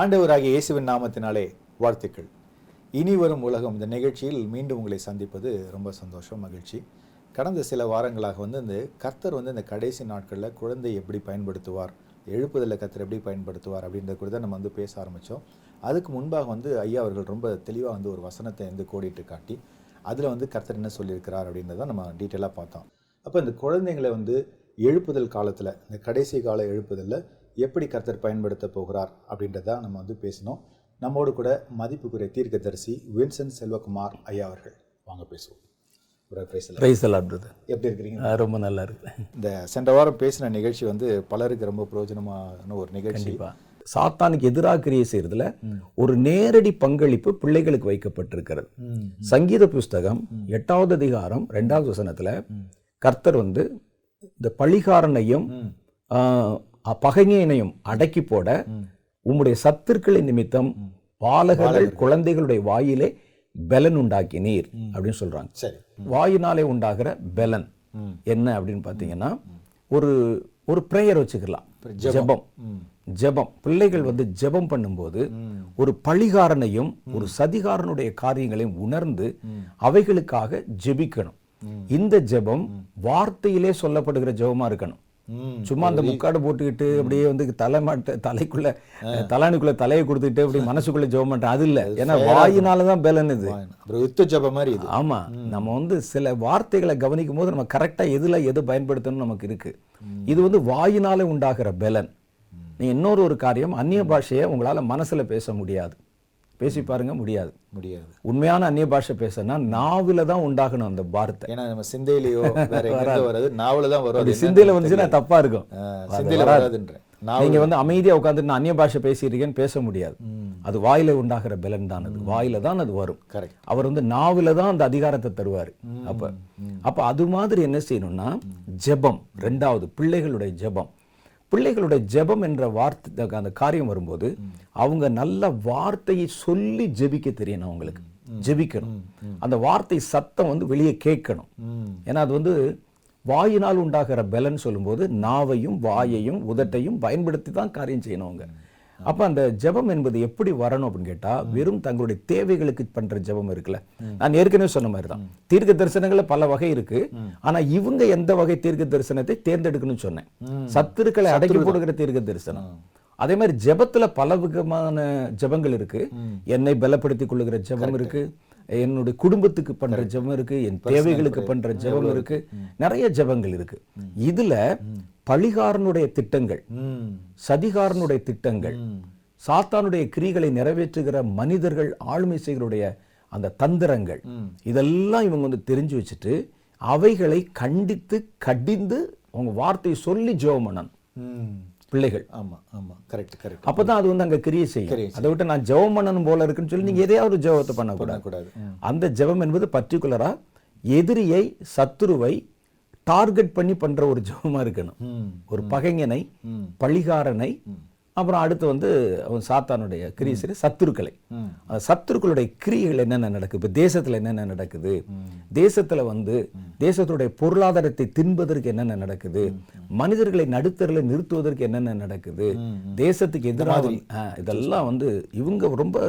ஆண்டவராகிய இயேசுவின் நாமத்தினாலே வாழ்த்துக்கள். இனி வரும் உலகம் இந்த நிகழ்ச்சியில் மீண்டும் உங்களை சந்திப்பது ரொம்ப சந்தோஷம் மகிழ்ச்சி. கடந்த சில வாரங்களாக வந்து இந்த கர்த்தர் வந்து இந்த கடைசி நாட்களில் குழந்தை எப்படி பயன்படுத்துவார் எழுப்புதலில் கர்த்தர் எப்படி பயன்படுத்துவார் அப்படின்றத கூட நம்ம வந்து பேச ஆரம்பித்தோம் அதுக்கு முன்பாக வந்து ஐயா அவர்கள் ரொம்ப தெளிவாக வந்து ஒரு வசனத்தை வந்து கோடிட்டு காட்டி அதில் வந்து கர்த்தர் என்ன சொல்லியிருக்கிறார் அப்படின்றத நம்ம டீட்டெயிலாக பார்த்தோம். அப்போ இந்த குழந்தைங்களை வந்து எழுப்புதல் காலத்தில் இந்த கடைசி கால எழுப்புதலில் எப்படி கர்த்தர் பயன்படுத்த போகிறார் அப்படின்றத நம்ம வந்து பேசினோம் நம்மோடு கூட மதிப்புக்குரிய தீர்க்கதரிசி வின்சென்ட் செல்வகுமார் ஐயா அவர்கள். வாங்க பேசுவோம். எப்படி இருக்கிறீங்க? ரொம்ப நல்லா இருக்கு. இந்த சென்ற வாரம் பேசின நிகழ்ச்சி வந்து பலருக்கு ரொம்ப பிரயோஜனமான ஒரு நிகழ்ச்சி. சாத்தானுக்கு எதிராக கிரியை செய்யறதுல ஒரு நேரடி பங்களிப்பு பிள்ளைகளுக்கு வைக்கப்பட்டிருக்கிறது. சங்கீத புஸ்தகம் எட்டாவது அதிகாரம் ரெண்டாவது வசனத்துல கர்த்தர் வந்து இந்த பழிகாரனையும் பகைஞனையும் அடக்கி போட உம்முடைய சத்துருக்களின் நிமித்தம் பாலகர்கள் குழந்தைகளுடைய வாயிலே பெலன் உண்டாக்கினீர் அப்படின்னு சொல்றாங்க. சரி. வாயினாலே உண்டாகிற பெலன். என்ன அப்படின்னு பார்த்தீங்கன்னா ஒரு ஒரு ப்ரேயர் வச்சுக்கலாம். ஜெபம். ஜெபம். பிள்ளைகள் வந்து ஜெபம் பண்ணும்போது. ஒரு பழிகாரனையும் ஒரு சதிகாரனுடைய காரியங்களையும் உணர்ந்து அவைகளுக்காக ஜெபிக்கணும். இந்த ஜெபம் வார்த்தையிலே சொல்லப்படுகிற ஜெபமா இருக்கணும். சும்மா அந்த முக்காடு போட்டுக்கிட்டு அப்படியே வந்து தலை மாட்ட தலைக்குள்ள தலானுக்குள்ள தலையை கொடுத்துக்கிட்டு அப்படி மனசுக்குள்ள ஜெபம் பண்றேன் அது இல்ல. ஏன்னா வாயினால தான் பலன் இது. யுத்த ஜப மாதிரி இது. ஆமா. நம்ம வந்து சில வார்த்தைகளை கவனிக்கும் போது நம்ம கரெக்டா எதுல எது பயன்படுத்தணும் நமக்கு இருக்கு. இது வந்து வாயினாலே உண்டாகிற பலன். நீ இன்னொரு ஒரு காரியம் அந்நிய பாஷையை உங்களால மனசுல பேச முடியாது. பேசி பாருங்க முடியாது முடியாது. உண்மையான அந்நிய பாஷை பேசணும்னா நாவில தான் உண்டாகணும் அந்த வார்த்தை. ஏன்னா நம்ம சிந்தையிலயோ வராது. நாவல தான் வரும் சிந்தையில வந்துச்சுன்னா தப்பா இருக்கும். சிந்தையில வராதுன்ற. நீங்க வந்து அமைதியா உட்காந்துட்டு நான் அந்நிய பாஷை பேசியிருக்கேன்னு பேச முடியாது. அது வாயில உண்டாகிற பலன் தான் அது. வாயில தான் அது வரும். கரெக்ட். அவர் வந்து நாவில தான் அந்த அதிகாரத்தை தருவார். அப்ப அப்ப அது மாதிரி என்ன செய்யணும்னா ஜெபம் ரெண்டாவது பிள்ளைகளுடைய ஜெபம். பிள்ளைகளுடைய ஜெபம் என்ற வார்த்தை அந்த காரியம் வரும்போது அவங்க நல்ல வார்த்தையை சொல்லி ஜெபிக்க தெரியணும் அவங்களுக்கு. ஜெபிக்கணும். அந்த வார்த்தை சத்தம் வந்து வெளியே கேட்கணும். ஏன்னா அது வந்து வாயினால் உண்டாகிற பலன் சொல்லும்போது நாவையும் வாயையும் உதட்டையும் பயன்படுத்தி தான் காரியம் செய்யணும் அவங்க. அப்ப அந்த ஜெபம் என்பது எப்படி வரணும் அப்படின்னு கேட்டா வெறும் தங்களுடைய தேவைகளுக்கு பண்ற ஜெபம் இருக்குல்ல. நான் ஏற்கனவே சொன்ன மாதிரி தான் தீர்க்க தரிசனங்கள்ல பல வகை இருக்கு. ஆனா இவங்க எந்த வகை தீர்க்க தரிசனத்தை தேர்ந்தெடுக்கணும்னு சொன்னேன். சத்துருக்களை அடக்கி போடுகிற தீர்க்க தரிசனம். அதே மாதிரி ஜெபத்துல பல விதமான ஜெபங்கள் இருக்கு. என்னை பலப்படுத்திக் கொள்ளுகிற ஜெபம் இருக்கு. என்னுடைய குடும்பத்துக்கு பண்ற ஜெபம் இருக்கு. என் தேவைகளுக்கு பண்ற ஜெபம் இருக்கு. நிறைய ஜெபங்கள் இருக்கு. இதுல பழிகாரனுடைய திட்டங்கள். சதிகாரனுடைய திட்டங்கள் சாத்தானுடைய கிரிகளை நிறைவேற்றுகிற மனிதர்கள் ஆளுமை செய்களுடைய அந்த தந்திரங்கள் இதெல்லாம் இவங்க வந்து தெரிஞ்சு வச்சுட்டு அவைகளை கண்டித்து கடிந்து அவங்க வார்த்தையை சொல்லி ம். பிள்ளைகள். ஆமா ஆமா. கரெக்ட் கரெக்ட் அப்பதான் அது வந்து அங்க கிரியை செய்யும். அதை விட்டு நான் ஜெபம் பண்ணணும் போல இருக்குன்னு சொல்லி நீங்க எதையாவது ஜெபத்தை பண்ணக்கூடாது. கூடாது அந்த ஜெபம் என்பது பர்டிகுலரா எதிரியை சத்துருவை டார்கெட் பண்ணி பண்ற ஒரு ஜெபமா இருக்கணும். ஒரு பகைஞனை பழிகாரனை அப்புறம் அடுத்து வந்து அவன் சாத்தானுடைய கிரியை சரி சத்துருக்களை. சத்துருக்களுடைய கிரியைகள் என்னென்ன நடக்குது? இப்போ தேசத்துல என்னென்ன நடக்குது? தேசத்துல வந்து தேசத்துடைய பொருளாதாரத்தை தின்பதற்கு என்னென்ன நடக்குது? மனிதர்களை நடுத்தரில் நிறுத்துவதற்கு என்னென்ன நடக்குது? தேசத்துக்கு எதிராக இதெல்லாம் வந்து இவங்க ரொம்ப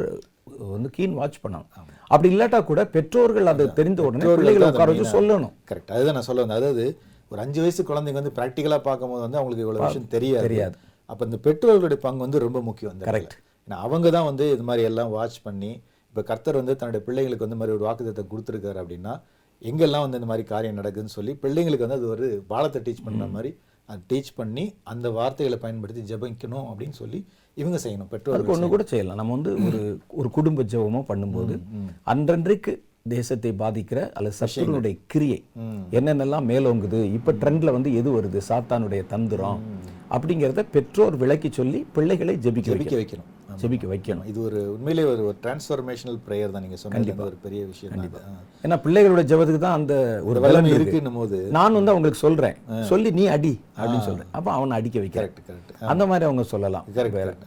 வந்து கீன் வாட்ச் பண்ணணும் அப்படி இல்லாட்டா கூட பெற்றோர்கள் அதை தெரிந்த உடனே பிள்ளைகளை உட்கார வச்சு சொல்லணும். கரெக்ட் அதுதான் நான் சொல்ல வந்தேன். அதாவது ஒரு அஞ்சு வயசு குழந்தைங்க வந்து ப்ராக்டிக்கலாக பார்க்கும்போது வந்து அவங்களுக்கு இவ்வளவு விஷயம் தெரியாது. தெரியாது. அப்போ இந்த பெற்றோர்களுடைய பங்கு வந்து ரொம்ப முக்கியம் Correct. இடத்துல. ஏன்னா அவங்க தான் வந்து இது மாதிரி எல்லாம் வாட்ச் பண்ணி இப்போ கர்த்தர் வந்து தன்னுடைய பிள்ளைங்களுக்கு வந்து மாதிரி ஒரு வாக்குத்தத்தை கொடுத்துருக்காரு அப்படின்னா எங்கெல்லாம் வந்து இந்த மாதிரி காரியம் நடக்குதுன்னு சொல்லி பிள்ளைங்களுக்கு வந்து அது ஒரு பாலத்தை டீச் பண்ணுற மாதிரி அது டீச் பண்ணி அந்த வார்த்தைகளை பயன்படுத்தி ஜெபிக்கணும் அப்படின்னு சொல்லி இவங்க செய்யணும் பெற்றோர்கள் அதுக்கு ஒண்ணு கூட செய்யலாம். நம்ம வந்து ஒரு ஒரு குடும்ப ஜெபமோ பண்ணும்போது அன்றன்றைக்கு தேசத்தை பாதிக்கிற அல்லது சத்துருனுடைய கிரியை என்னென்னலாம் மேலோங்குது இப்ப ட்ரெண்ட்ல வந்து எது வருது? சாத்தானுடைய தந்திரம். அப்படிங்கிறத பெற்றோர் விளக்கி சொல்லி பிள்ளைகளை ஜெபிக்க ஜெபிக்க வைக்கணும். ஜெபிக்க வைக்கணும். இது ஒரு உண்மையிலே ஒரு டிரான்ஸ்ஃபர்மேஷனல் ப்ரேயர் தான். நீங்க வந்து ஒரு பெரிய விஷயம். ஆ. ஏன்னா பிள்ளைகளோட ஜெபத்துக்கு தான் அந்த ஒரு இருக்கு. இருக்குன்னும் போது. நான் வந்து அவங்களுக்கு சொல்றேன். சொல்லி நீ அடி அப்படின்னு சொல்றேன். அப்ப அவனை அடிக்க வைக்கிறேன். கரெக்ட் கரெக்ட் அந்த மாதிரி அவங்க சொல்லலாம்.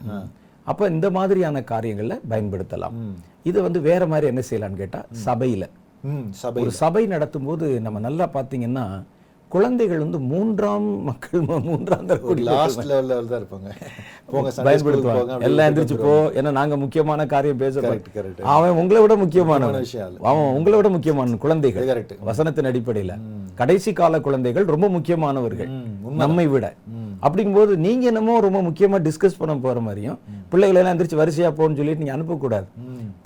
ம். அப்ப இந்த மாதிரியான காரியங்கள்ல பயன்படுத்தலாம். இது வந்து வேற மாதிரி என்ன செய்யலாம்னு கேட்டா சபையில. ஒரு சபை நடத்தும் போது நம்ம நல்லா பார்த்தீங்கன்னா குழந்தைகள் வந்து மூன்றாம் மக்கள் மூன்றாம் தர ஒரு குடிமக்கள் லாஸ்ட் லெவல்ல தான் இருப்பாங்க. பயன்படுத்துவாங்க. எல்லாம் எந்திரிச்சு போ. ஏன்னா நாங்க முக்கியமான காரியம் பேச correct. அவன் உங்களை விட முக்கியமான விஷயம். அவன் உங்களை விட முக்கியமான குழந்தைகள். கரெக்ட் வசனத்தின் அடிப்படையில. கடைசி கால குழந்தைகள் ரொம்ப முக்கியமானவர்கள். நம்மை விட. அப்படிங்கும்போது நீங்க என்னமோ ரொம்ப முக்கியமா டிஸ்கஸ் பண்ண போற மாதிரியும் பிள்ளைகளை எல்லாம் எந்திரிச்சு வரிசையா போன்னு சொல்லிட்டு நீங்க அனுப்பக்கூடாது.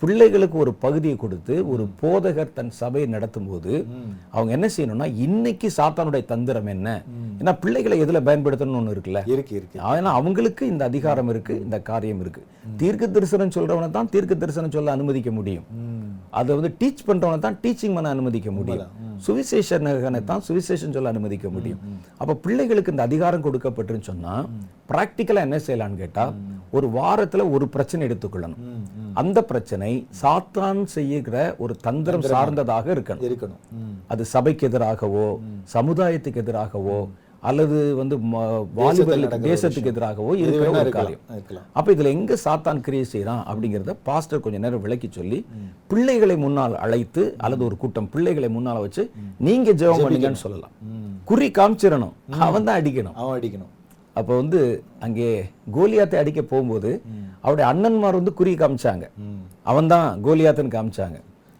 பிள்ளைகளுக்கு ஒரு பகுதியை கொடுத்து ஒரு போதகர் தன் சபையை நடத்தும் போது அவங்க என்ன செய்யணும்னா இன்னைக்கு சாத்தானுடைய தந்திரம் என்ன? ஏன்னா பிள்ளைகளை எதுல பயன்படுத்தணும்னு ஒண்ணு இருக்குல்ல? இருக்கு இருக்கு. ஏன்னா அவங்களுக்கு இந்த அதிகாரம் இருக்கு இந்த காரியம் இருக்கு. தீர்க்க தரிசனம் சொல்றவனை தான் தீர்க்க தரிசனம் சொல்ல அனுமதிக்க முடியும். அதை வந்து டீச் பண்றவனை தான் டீச்சிங் பண்ண அனுமதிக்க முடியும். சுவிசேஷனை தான் சுவிசேஷன் சொல்ல அனுமதிக்க முடியும். அப்ப பிள்ளைகளுக்கு இந்த அதிகாரம் கொடுக்கப்பட்டுன்னு சொன்னா பிராக்டிக்கலா என்ன செய்யலாம்னு கேட்டா ஒரு வாரத்துல ஒரு பிரச்சனை எடுத்துக்கொள்ளணும். அந்த பிரச்சனை சாத்தான் செய்யுகிற ஒரு தந்திரம் சார்ந்ததாக இருக்கணும். இருக்கணும். அது சபைக்கு எதிராகவோ சமுதாயத்துக்கு எதிராகவோ அல்லது வந்து வாலிபர்களுக்கு தேசத்துக்கு எதிராகவோ இருக்கிற ஒரு காரியம். அப்ப இதுல எங்க சாத்தான் கிரியை செய்யறான் அப்படிங்கறத பாஸ்டர் கொஞ்ச நேரம் விளக்கி சொல்லி பிள்ளைகளை முன்னால் அழைத்து அல்லது ஒரு கூட்டம் பிள்ளைகளை முன்னால வச்சு நீங்க ஜெபம் பண்ணுங்கன்னு சொல்லலாம். குறி காமிச்சிடணும். அவன் தான் அடிக்கணும். அவன் அடிக்கணும். அப்ப வந்து அங்கே கோலியாத்தை அடிக்க போகும்போது அவருடைய அண்ணன்மார் வந்து குறி காமிச்சாங்க. அவன் தான் கோலியாத்துன்னு காமிச்சாங்க.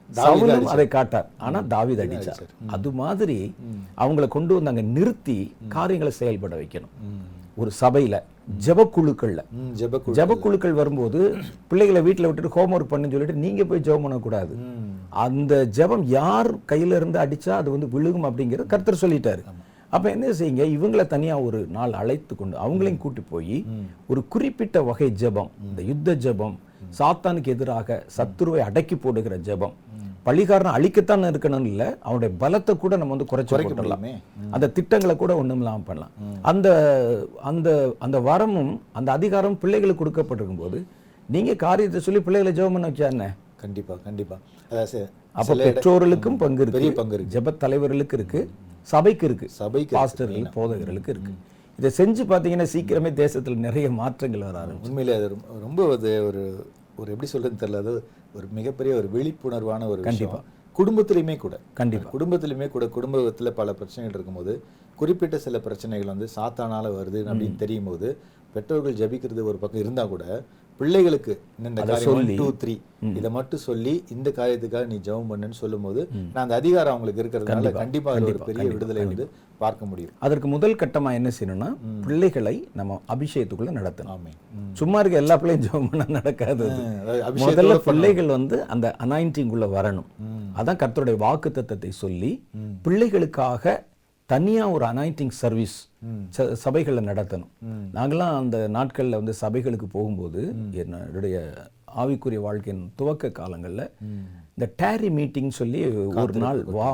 சவுலும் அதை காட்டார். ஆனா தாவீது அடிச்சார். அது மாதிரி அவங்கள கொண்டு வந்து அங்க நிறுத்தி காரியங்களை செயல்பட வைக்கணும். ஒரு சபையில ஜெபக்குழுக்கள்ல ஜெபக்குழுக்கள் வரும்போது பிள்ளைகளை வீட்டுல விட்டுட்டு ஹோம்ஒர்க் பண்ணுன்னு சொல்லிட்டு நீங்க போய் ஜெபம் பண்ணக்கூடாது. அந்த ஜெபம் யார் கையில இருந்து அடிச்சா அது வந்து விழுகும் அப்படிங்கறது கர்த்தர் சொல்லிட்டாரு. அப்ப என்ன செய்யுங்க? இவங்களை தனியா ஒரு நாள் அழைத்து கொண்டு அவங்களையும் கூட்டி போய் ஒரு குறிப்பிட்ட வகை ஜெபம் இந்த யுத்த ஜெபம் சாத்தானுக்கு எதிராக சத்துருவை அடக்கி போடுகிற ஜெபம். பழிகாரன் அழிக்கத்தான் இருக்கணும் இல்ல அவனுடைய பலத்தை கூட நம்ம வந்து குறைச்சு குறைக்க போட்டுடலாம். முடியுமே. அந்த திட்டங்களை கூட ஒண்ணும் இல்லாம பண்ணலாம். அந்த அந்த அந்த வரமும் அந்த அதிகாரம் பிள்ளைகளுக்கு கொடுக்கப்பட்டிருக்கும் போது நீங்க காரியத்தை சொல்லி பிள்ளைகளை ஜெபம் பண்ண வச்சா என்ன? கண்டிப்பா கண்டிப்பா. அதான் சரி. அப்ப பெற்றோர்களுக்கும் பங்கு இருக்கு. பெரிய பங்கு இருக்கு. ஜெப தலைவர்களுக்கு இருக்கு. சபைக்கு இருக்கு. சபைக்கு பாஸ்டர்கள் போதகர்களுக்கு இருக்கு. இதை செஞ்சு பார்த்தீங்கன்னா சீக்கிரமே தேசத்துல நிறைய மாற்றங்கள் வர ஆரம்பிச்சு உண்மையிலே அது ரொம்ப- ரொம்ப அது ஒரு ஒரு எப்படி சொல்றதுன்னு தெரியல. அது ஒரு மிகப்பெரிய ஒரு விழிப்புணர்வான ஒரு. விஷயம். குடும்பத்திலையுமே கூட. கண்டிப்பா. குடும்பத்திலுமே கூட குடும்பத்துல பல பிரச்சனைகள் இருக்கும்போது குறிப்பிட்ட சில பிரச்சனைகள் வந்து சாத்தானால வருது அப்படின்னு தெரியும் போது பெற்றோர்கள் ஜபிக்கிறது ஒரு பக்கம் இருந்தா கூட பிள்ளைகளுக்கு இந்த காரியம் டூ த்ரீ இதை மட்டும் சொல்லி இந்த காரியத்துக்காக நீ ஜெபம் பண்ணுன்னு சொல்லும்போது நான் அந்த அதிகாரம் அவங்களுக்கு இருக்கிறதுனால கண்டிப்பா. ஒரு பெரிய விடுதலை வந்து பார்க்க முடியும். அதற்கு முதல் கட்டமா என்ன செய்யணும்னா பிள்ளைகளை நம்ம அபிஷேகத்துக்குள்ள நடத்தணும். சும்மா இருக்க எல்லா பிள்ளையும் ஜெபம் பண்ணா நடக்காது முதல்ல பிள்ளைகள் வந்து அந்த அனாயிண்டிங் உள்ள வரணும். அதான் கர்த்தருடைய வாக்கு தத்தத்தை சொல்லி பிள்ளைகளுக்காக தனியா ஒரு அனாயிண்டிங் சர்வீஸ் சபைகளை நடத்தணும். நாங்கெல்லாம் அந்த நாட்கள்ல வந்து சபைகளுக்கு போகும்போது என்னுடைய ஆவிக்குரிய வாழ்க்கையின் துவக்க காலங்கள்ல இந்த டேரி மீட்டிங் சொல்லி ஒரு நாள் வா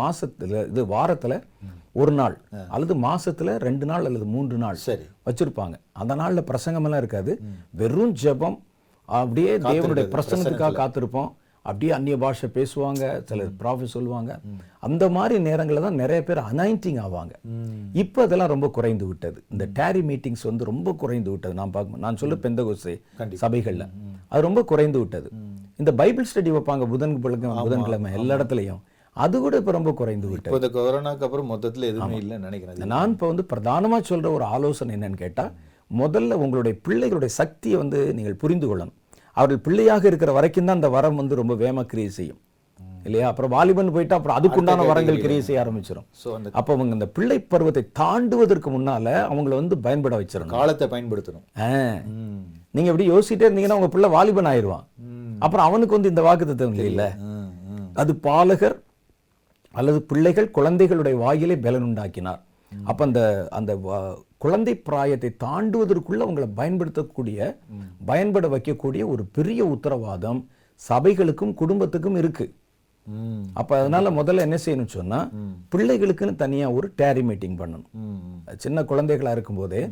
மாசத்துல இது வாரத்துல ஒரு நாள் அல்லது மாசத்துல ரெண்டு நாள் அல்லது மூன்று நாள் சரி. வச்சிருப்பாங்க. அந்த நாள்ல பிரசங்கம் எல்லாம் இருக்காது வெறும் ஜெபம். அப்படியே தேவனுடைய பிரசங்கத்துக்காக காத்திருப்போம். அப்படியே அந்நிய பாஷை பேசுவாங்க. சிலர் ப்ராஃபிட் சொல்லுவாங்க. அந்த மாதிரி நேரங்களில் தான் நிறைய பேர் அனாயிண்டிங் ஆவாங்க. இப்போ அதெல்லாம் ரொம்ப குறைந்து விட்டது. இந்த டேரி மீட்டிங்ஸ் வந்து ரொம்ப குறைந்து விட்டது. நான் பார்க்க நான் சொல்ல பெந்தகோசை சபைகள்ல. அது ரொம்ப குறைந்து விட்டது. இந்த பைபிள் ஸ்டடி வைப்பாங்க. புதன் புதன்கிழமை எல்லா இடத்துலையும். அது கூட இப்போ ரொம்ப குறைந்து இப்போ இந்த கொரோனாக்கு அப்புறம் மொத்தத்துல எதுவுமே இல்லைன்னு நினைக்கிறேன். நான் இப்போ வந்து பிரதானமா சொல்ற ஒரு ஆலோசனை என்னன்னு கேட்டா முதல்ல உங்களுடைய பிள்ளைகளுடைய சக்தியை வந்து நீங்கள் புரிந்து கொள்ளணும். அவர்கள் பிள்ளையாக இருக்கிற வரைக்கும் தான் அந்த வரம் வந்து ரொம்ப வேகமா கிரியை செய்யும். இல்லையா? அப்புறம் வாலிபன் போயிட்டா அப்புறம் அதுக்குண்டான வரங்கள் கிரியை செய்ய ஆரம்பிச்சிடும் அப்போ அவங்க இந்த பிள்ளை பருவத்தை தாண்டுவதற்கு முன்னால அவங்கள வந்து பயன்பட வச்சிடணும் காலத்தை பயன்படுத்தணும். நீங்க இப்படி யோசிச்சிட்டே இருந்தீங்கன்னா உங்க பிள்ளை வாலிபன் ஆயிடுவான். அப்புறம் அவனுக்கு வந்து இந்த வாக்குத்தத்தம் இல்ல. ம், ம். அது பாலகர் அல்லது பிள்ளைகள் குழந்தைகளுடைய வாயிலே பலன் உண்டாக்கினார். அப்ப அந்த அந்த குழந்தை பிராயத்தை தாண்டுவதற்குள்ள உங்களை பயன்படுத்தக்கூடிய பயன்பட வைக்கக்கூடிய ஒரு பெரிய உத்தரவாதம் சபைகளுக்கும் குடும்பத்துக்கும் இருக்கு. அப்ப அதனால முதல்ல என்ன செய்யணும்னு சொன்னா பிள்ளைகளுக்குன்னு தனியா ஒரு டேரி மீட்டிங் பண்ணணும். சின்ன குழந்தைகளா இருக்கும்போதே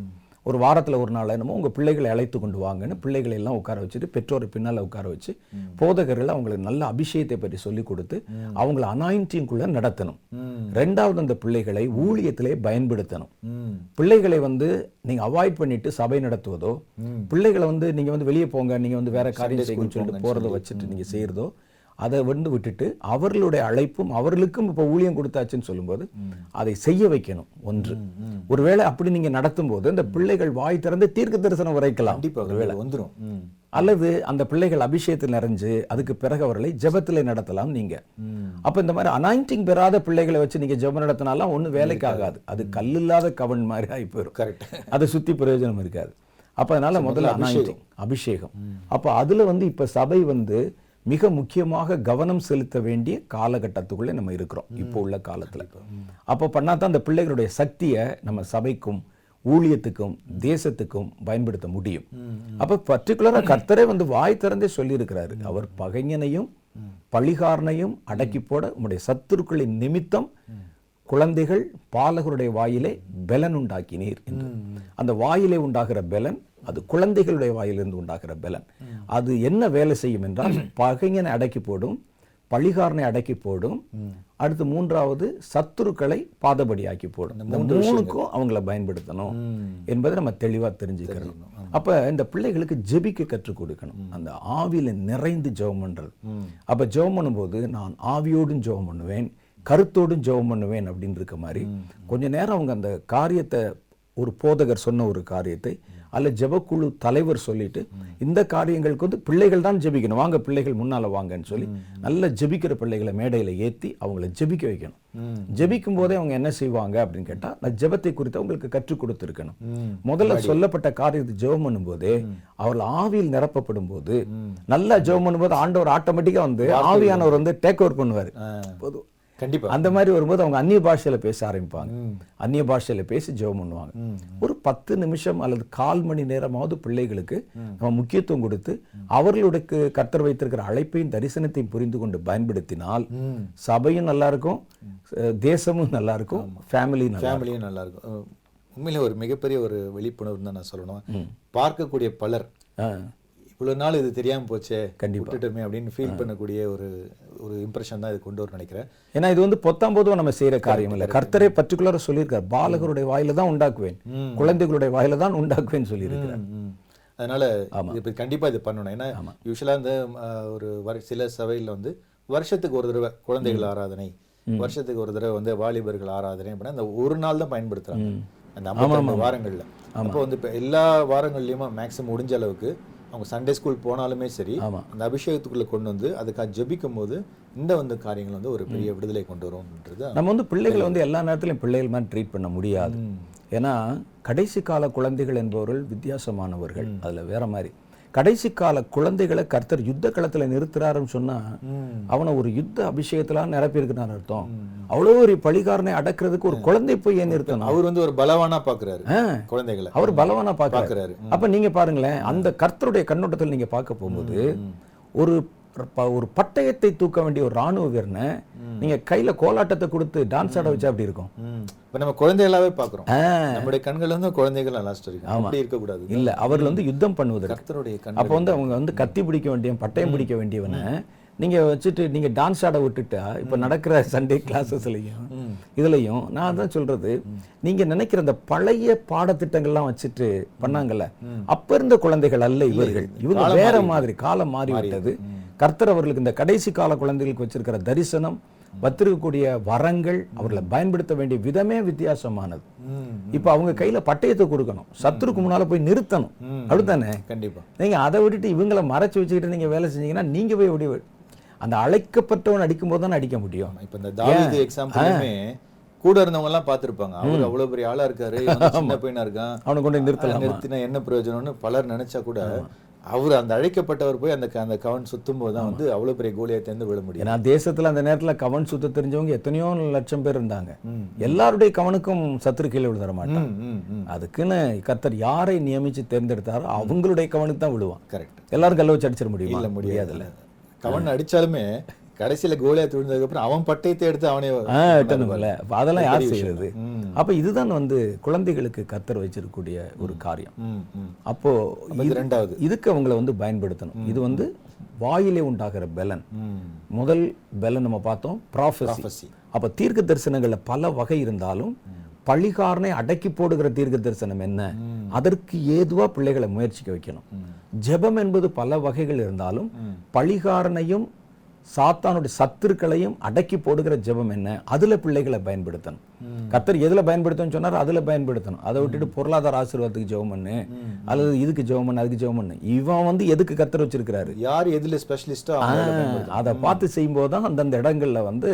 ஒரு வாரத்துல ஒரு நாள் என்னமோ உங்க பிள்ளைகளை அழைத்து கொண்டு வாங்கன்னு பிள்ளைகளை எல்லாம் உட்கார வச்சுட்டு பெற்றோரை பின்னால உட்கார வச்சு போதகர்கள் அவங்களுக்கு நல்ல அபிஷேகத்தை பற்றி சொல்லி கொடுத்து அவங்கள அனாயிண்டிங்குள்ள நடத்தணும். ரெண்டாவது அந்த பிள்ளைகளை ஊழியத்திலே பயன்படுத்தணும். பிள்ளைகளை வந்து நீங்க அவாய்ட் பண்ணிட்டு சபை நடத்துவதோ பிள்ளைகளை வந்து நீங்க வந்து வெளியே போங்க நீங்க வந்து வேற காரியம் செய்யுங்கன்னு சொல்லிட்டு போறதை வச்சுட்டு நீங்க செய்யறதோ அதை வந்து விட்டுட்டு அவர்களுடைய அழைப்பும் அவர்களுக்கும் இப்போ ஊழியம் கொடுத்தாச்சுன்னு சொல்லும்போது அதை செய்ய வைக்கணும் ஒன்று. ஒருவேளை அப்படி நீங்க நடத்தும் போது இந்த பிள்ளைகள் வாய் திறந்து தீர்க்க தரிசனம் உரைக்கலாம். கண்டிப்பா வந்துரும். ம். அல்லது அந்த பிள்ளைகள் அபிஷேகத்தில் நிறைஞ்சு அதுக்கு பிறகு அவர்களை ஜெபத்திலே நடத்தலாம் நீங்க. அப்ப இந்த மாதிரி அனாயிண்டிங் பெறாத பிள்ளைகளை வச்சு நீங்க ஜெபம் நடத்தினாலாம் ஒண்ணும் வேலைக்கு ஆகாது. அது கல்லில்லாத கவன் மாதிரி ஆகி போயிடும் கரெக்ட். அதை சுத்தி பிரயோஜனம் இருக்காது. அப்ப அதனால முதல்ல அனாயிண்டிங் அபிஷேகம். அப்ப அதுல வந்து இப்ப சபை வந்து மிக முக்கியமாக கவனம் செலுத்த வேண்டிய காலகட்டத்துக்குள்ளே நம்ம இருக்கிறோம். இப்போ உள்ள காலத்துல. அப்போ பண்ணாதான் அந்த பிள்ளைகளுடைய சக்தியை நம்ம சபைக்கும் ஊழியத்துக்கும் தேசத்துக்கும் பயன்படுத்த முடியும். அப்ப பர்டிகுலரா கர்த்தரே வந்து வாய் திறந்தே சொல்லியிருக்கிறாரு. அவர் பகைஞனையும் பழிகாரனையும் அடக்கி போட உம்முடைய சத்துருக்களின் நிமித்தம் குழந்தைகள் பாலகருடைய வாயிலே பெலன் உண்டாக்கினீர் என்று. அந்த வாயிலே உண்டாகிற பெலன் அது குழந்தைகளுடைய வாயிலிருந்து உண்டாகிற பெலன். அது என்ன வேலை செய்யும் என்றால் பகைஞனை அடக்கி போடும் பழிகாரனை அடக்கி போடும் அடுத்து மூன்றாவது சத்துருக்களை பாதபடியாக்கி போடும். இந்த மூணுக்கும் அவங்கள பயன்படுத்தணும் என்பதை நம்ம தெளிவா தெரிஞ்சுக்கிறோம் அப்ப இந்த பிள்ளைகளுக்கு ஜெபிக்க கற்றுக் கொடுக்கணும். அந்த ஆவியில நிறைந்து ஜெபம் பண்றது. அப்ப ஜெபம் பண்ணும்போது நான் ஆவியோடும் ஜெபம் பண்ணுவேன் கருத்தோடும் ஜெபம் பண்ணுவேன் அப்படின்னு இருக்க மாதிரி கொஞ்ச நேரம் அவங்க அந்த காரியத்தை ஒரு போதகர் சொன்ன ஒரு காரியத்தை அல்ல ஜெபக்குழு தலைவர் சொல்லிட்டு இந்த காரியங்களுக்கு வந்து பிள்ளைகள் தான் ஜெபிக்கணும். வாங்க பிள்ளைகள் முன்னால வாங்கன்னு சொல்லி நல்ல ஜெபிக்கிற பிள்ளைகளை மேடையில ஏத்தி அவங்கள ஜெபிக்க வைக்கணும். ஜெபிக்கும் போதே அவங்க என்ன செய்வாங்க அப்படின்னு கேட்டா நான் ஜெபத்தை குறித்து அவங்களுக்கு கற்றுக் கொடுத்திருக்கணும். முதல்ல சொல்லப்பட்ட காரியத்தை ஜெபம் பண்ணும்போதே அவர்கள் ஆவியில் நிரப்பப்படும் போது நல்லா ஜெபம் பண்ணும்போது ஆண்டவர் ஆட்டோமேட்டிக்கா வந்து ஆவியானவர் வந்து டேக் ஓவர் பண்ணுவாரு. பொது- கண்டிப்பா. அந்த மாதிரி வரும்போது அவங்க அந்நிய பாஷையில பேச ஆரம்பிப்பாங்க. அந்நிய பாஷையில பேசி ஜெபம் பண்ணுவாங்க. ஒரு பத்து நிமிஷம் அல்லது கால் மணி நேரமாவது பிள்ளைகளுக்கு நம்ம முக்கியத்துவம் கொடுத்து அவர்களுக்கு கர்த்தர் வைத்திருக்கிற அழைப்பையும் தரிசனத்தையும் புரிந்து கொண்டு பயன்படுத்தினால் சபையும் நல்லா இருக்கும் தேசமும் நல்லா இருக்கும் ஃபேமிலியும் நல்லா ஃபேமிலியும் நல்லா இருக்கும் உண்மையிலே ஒரு மிகப்பெரிய ஒரு விழிப்புணர்வு தான் நான் சொல்லணும். பார்க்கக்கூடிய பலர் ஆஹ் இவ்வளவு நாள் இது தெரியாம போச்சே கண்டிப்பா. விட்டுட்டோமே அப்படின்னு ஃபீல் பண்ணக்கூடிய ஒரு ஒரு இம்ப்ரெஷன் தான் இது கொண்டு வர நினைக்கிறேன். ஏன்னா இது வந்து பொத்தாம் பொதுவா நம்ம செய்யற காரியம் இல்ல. கர்த்தரே பர்டிகுலரா சொல்லியிருக்கார். பாலகருடைய வாயில தான் உண்டாக்குவேன். குழந்தைகளுடைய வாயில தான் உண்டாக்குவேன் சொல்லியிருக்கிறார். அதனால இப்ப கண்டிப்பா இது பண்ணணும். ஏன்னா யூஸ்வலா இந்த ஒரு சில சபையில வந்து வருஷத்துக்கு ஒரு தடவை குழந்தைகள் ஆராதனை வருஷத்துக்கு ஒரு தடவை வந்து வாலிபர்கள் ஆராதனை அப்படின்னா அந்த ஒரு நாள் தான் பயன்படுத்துறாங்க. அந்த ஐம்பத்தி வாரங்கள்ல. அப்போ வந்து இப்ப எல்லா வாரங்கள்லயுமே மேக்ஸிமம் முடிஞ்ச அளவுக்கு அவங்க சண்டே ஸ்கூல் போனாலுமே சரி. அந்த அபிஷேகத்துக்குள்ள கொண்டு வந்து அதுக்காக ஜெபிக்கும் போது இந்த வந்து காரியங்கள் வந்து ஒரு பெரிய விடுதலை கொண்டு வரும்ன்றது நம்ம வந்து பிள்ளைகளை வந்து எல்லா நேரத்திலும் பிள்ளைகள் மாதிரி ட்ரீட் பண்ண முடியாது. ஏன்னா கடைசி கால குழந்தைகள் என்பவர்கள் வித்தியாசமானவர்கள். அதுல வேற மாதிரி. கடைசி கால குழந்தைகளை கர்த்தர் யுத்த களத்துல நிறுத்துறாருன்னு சொன்னா அவனை ஒரு யுத்த அபிஷேகத்துல நிரப்பி இருக்கிறான்னு அர்த்தம் அவ்வளவு ஒரு பழிகாரனை அடக்குறதுக்கு ஒரு குழந்தை போய் ஏன் நிறுத்தணும். அவர் வந்து ஒரு பலவானா பாக்குறாரு ஆ. குழந்தைகளை. அவர் பலவானா பார்க்கறாரு பாக்குறாரு. அப்ப நீங்க பாருங்களேன் அந்த கர்த்தருடைய கண்ணோட்டத்தில் நீங்க பார்க்க போகும்போது ஒரு ஒரு பட்டயத்தை தூக்க வேண்டிய ஒரு ராணுவ வீரனை நீங்க கையில கோலாட்டத்தை கொடுத்து டான்ஸ் ஆட வச்சா அப்படி இருக்கும். இப்ப நம்ம குழந்தைகளாவே பாக்குறோம் ஆ. நம்முடைய கண்கள் வந்து குழந்தைகள் லாஸ்ட் வரைக்கும் அப்படி இருக்க கூடாது இல்ல அவர்கள் வந்து யுத்தம் பண்ணுவதற்கு. கர்த்தருடைய அப்போ வந்து அவங்க வந்து கத்தி பிடிக்க வேண்டிய பட்டயம் பிடிக்க வேண்டியவனை நீங்க வச்சுட்டு நீங்க டான்ஸ் ஆட விட்டுட்டா இப்ப நடக்கிற சண்டே கிளாஸஸ்லயும் இதுலயும் நான் தான் சொல்றது. நீங்க நினைக்கிற அந்த பழைய பாடத்திட்டங்கள்லாம் வச்சுட்டு பண்ணாங்கல்ல அப்ப இருந்த குழந்தைகள் அல்ல இவர்கள். இவங்க வேற மாதிரி காலம் மாறி விட்டது. கர்த்தர் அவர்களுக்கு இந்த கடைசி கால குழந்தைகளுக்கு வச்சிருக்கிற தரிசனம் வத்திருக்கக்கூடிய வரங்கள் அவர்களை பயன்படுத்த வேண்டிய விதமே வித்தியாசமானது. இப்ப அவங்க கையில பட்டயத்தை கொடுக்கணும். சத்துருக்கு முன்னால போய் நிறுத்தணும். அப்படித்தானே? கண்டிப்பா. நீங்க அதை விட்டுட்டு இவங்களை மறைச்சு வச்சுக்கிட்டு நீங்க வேலை செஞ்சீங்கன்னா நீங்க போய் எப்படி அந்த அழைக்கப்பட்டவன் அடிக்கும் போது தான் அடிக்க முடியும். இப்ப இந்த தாவீது எக்ஸாம்பிளுமே கூட இருந்தவங்க எல்லாம் பார்த்திருப்பாங்க அவர் அவ்வளவு பெரிய ஆளா இருக்காரு சின்ன பையனா இருக்கான். அவனை கொண்டு நிறுத்தலாம்? நிறுத்தினா என்ன பிரயோஜனம்னு பலர் நினைச்சா கூட அவர் அந்த அழைக்கப்பட்டவர் போய் அந்த அந்த கவன் சுத்தும் போது தான் வந்து அவ்வளவு பெரிய கோலியை தேர்ந்து விழ முடியும். ஏன்னா தேசத்துல அந்த நேரத்துல கவன் சுத்த தெரிஞ்சவங்க எத்தனையோ லட்சம் பேர் இருந்தாங்க. எல்லாருடைய கவனுக்கும் சத்துரு கீழே விழுதர மாட்டான். அதுக்குன்னு கர்த்தர் யாரை நியமிச்சு தேர்ந்தெடுத்தாரோ அவங்களுடைய கவனுக்கு தான் விழுவான். கரெக்ட் எல்லாரும் கல்ல வச்சு அடிச்சிட முடியுமா? இல்ல முடியாதுல்ல. கவன் அடிச்சாலுமே கடைசியில கோலியா விழுந்ததுக்கு அப்புறம் அவன் பட்டயத்தை எடுத்து அவனே எட்டணும்ல அதெல்லாம் யார் செய்யறது? அப்ப இதுதான் வந்து குழந்தைகளுக்கு கர்த்தர் வச்சிருக்கக்கூடிய ஒரு காரியம். அப்போ இது ரெண்டாவது. இதுக்கு அவங்கள வந்து பயன்படுத்தணும். இது வந்து வாயிலே உண்டாகிற பெலன். முதல் பெலன் நம்ம பார்த்தோம் ப்ராஃபஸி Prophecy. அப்ப தீர்க்க தரிசனங்கள்ல பல வகை இருந்தாலும் பழிகாரனை அடக்கி போடுகிற தீர்க்க தரிசனம் என்ன அதற்கு ஏதுவா பிள்ளைகளை முயற்சிக்க வைக்கணும். ஜெபம் என்பது பல வகைகள் இருந்தாலும் பழிகாரனையும் சாத்தானுடைய சத்துருக்களையும் அடக்கி போடுகிற ஜெபம் என்ன? அதுல பிள்ளைகளை பயன்படுத்தணும். கத்தர் எதுல பயன்படுத்தணும்னு சொன்னார் அதுல பயன்படுத்தணும். அதை விட்டுட்டு பொருளாதார ஆசீர்வாதத்துக்கு ஜெபம் பண்ணு. அல்லது இதுக்கு ஜெபம் பண்ணு அதுக்கு ஜெபம் பண்ணு. இவன் வந்து எதுக்கு கத்தர் வச்சிருக்கிறாரு? யார் எதுல ஸ்பெஷலிஸ்டோ அதை பார்த்து செய்யும்போது தான் அந்தந்த இடங்கள்ல வந்து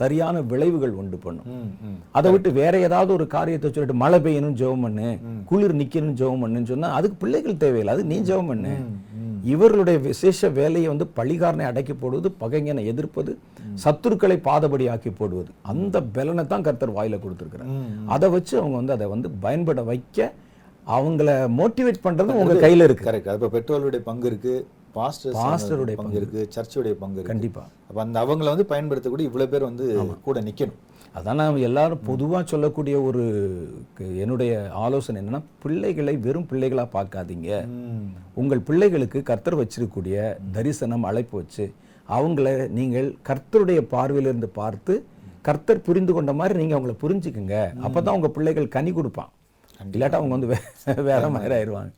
சரியான விளைவுகள் உண்டு பண்ணும். அதை விட்டு வேற ஏதாவது ஒரு காரியத்தை சொல்லிட்டு மழை பெய்யணும் ஜெபம் பண்ணு குளிர் நிக்கணும் ஜெபம் பண்ணுன்னு சொன்னா அதுக்கு பிள்ளைகள் தேவையில்லை. அது நீ ஜெபம் பண்ணு. இவர்களுடைய விசேஷ வேலையை வந்து பழிகாரனை அடக்கி போடுவது பகைஞனை எதிர்ப்பது சத்துருக்களை பாதபடி ஆக்கி போடுவது. அந்த பலனை தான் கர்த்தர் வாயில கொடுத்துருக்கிறார். அதை வச்சு அவங்க வந்து அதை வந்து பயன்பட வைக்க அவங்கள மோட்டிவேட் பண்றது உங்க கையில இருக்கு. கரெக்ட் அப்ப பெட்ரோலுடைய பங்கு இருக்கு பாஸ்டர் பாஸ்டருடைய பங்கு இருக்கு சர்ச்சுடைய பங்கு கண்டிப்பா. அப்ப அந்த அவங்கள வந்து பயன்படுத்தக்கூடிய இவ்வளவு பேர் வந்து கூட நிக்கணும். அதான் நான் எல்லாரும் பொதுவா சொல்லக்கூடிய ஒரு என்னுடைய ஆலோசனை என்னன்னா பிள்ளைகளை வெறும் பிள்ளைகளா பார்க்காதீங்க. உங்கள் பிள்ளைகளுக்கு கர்த்தர் வச்சிருக்கக்கூடிய தரிசனம் அழைப்பு வச்சு அவங்கள நீங்கள் கர்த்தருடைய பார்வையிலிருந்து பார்த்து கர்த்தர் புரிந்து கொண்ட மாதிரி நீங்க அவங்கள புரிஞ்சுக்குங்க. அப்பதான் உங்க பிள்ளைகள் கனி கொடுப்பான். இல்லாட்டா அவங்க வந்து வேற மாதிரி ஆயிடுவாங்க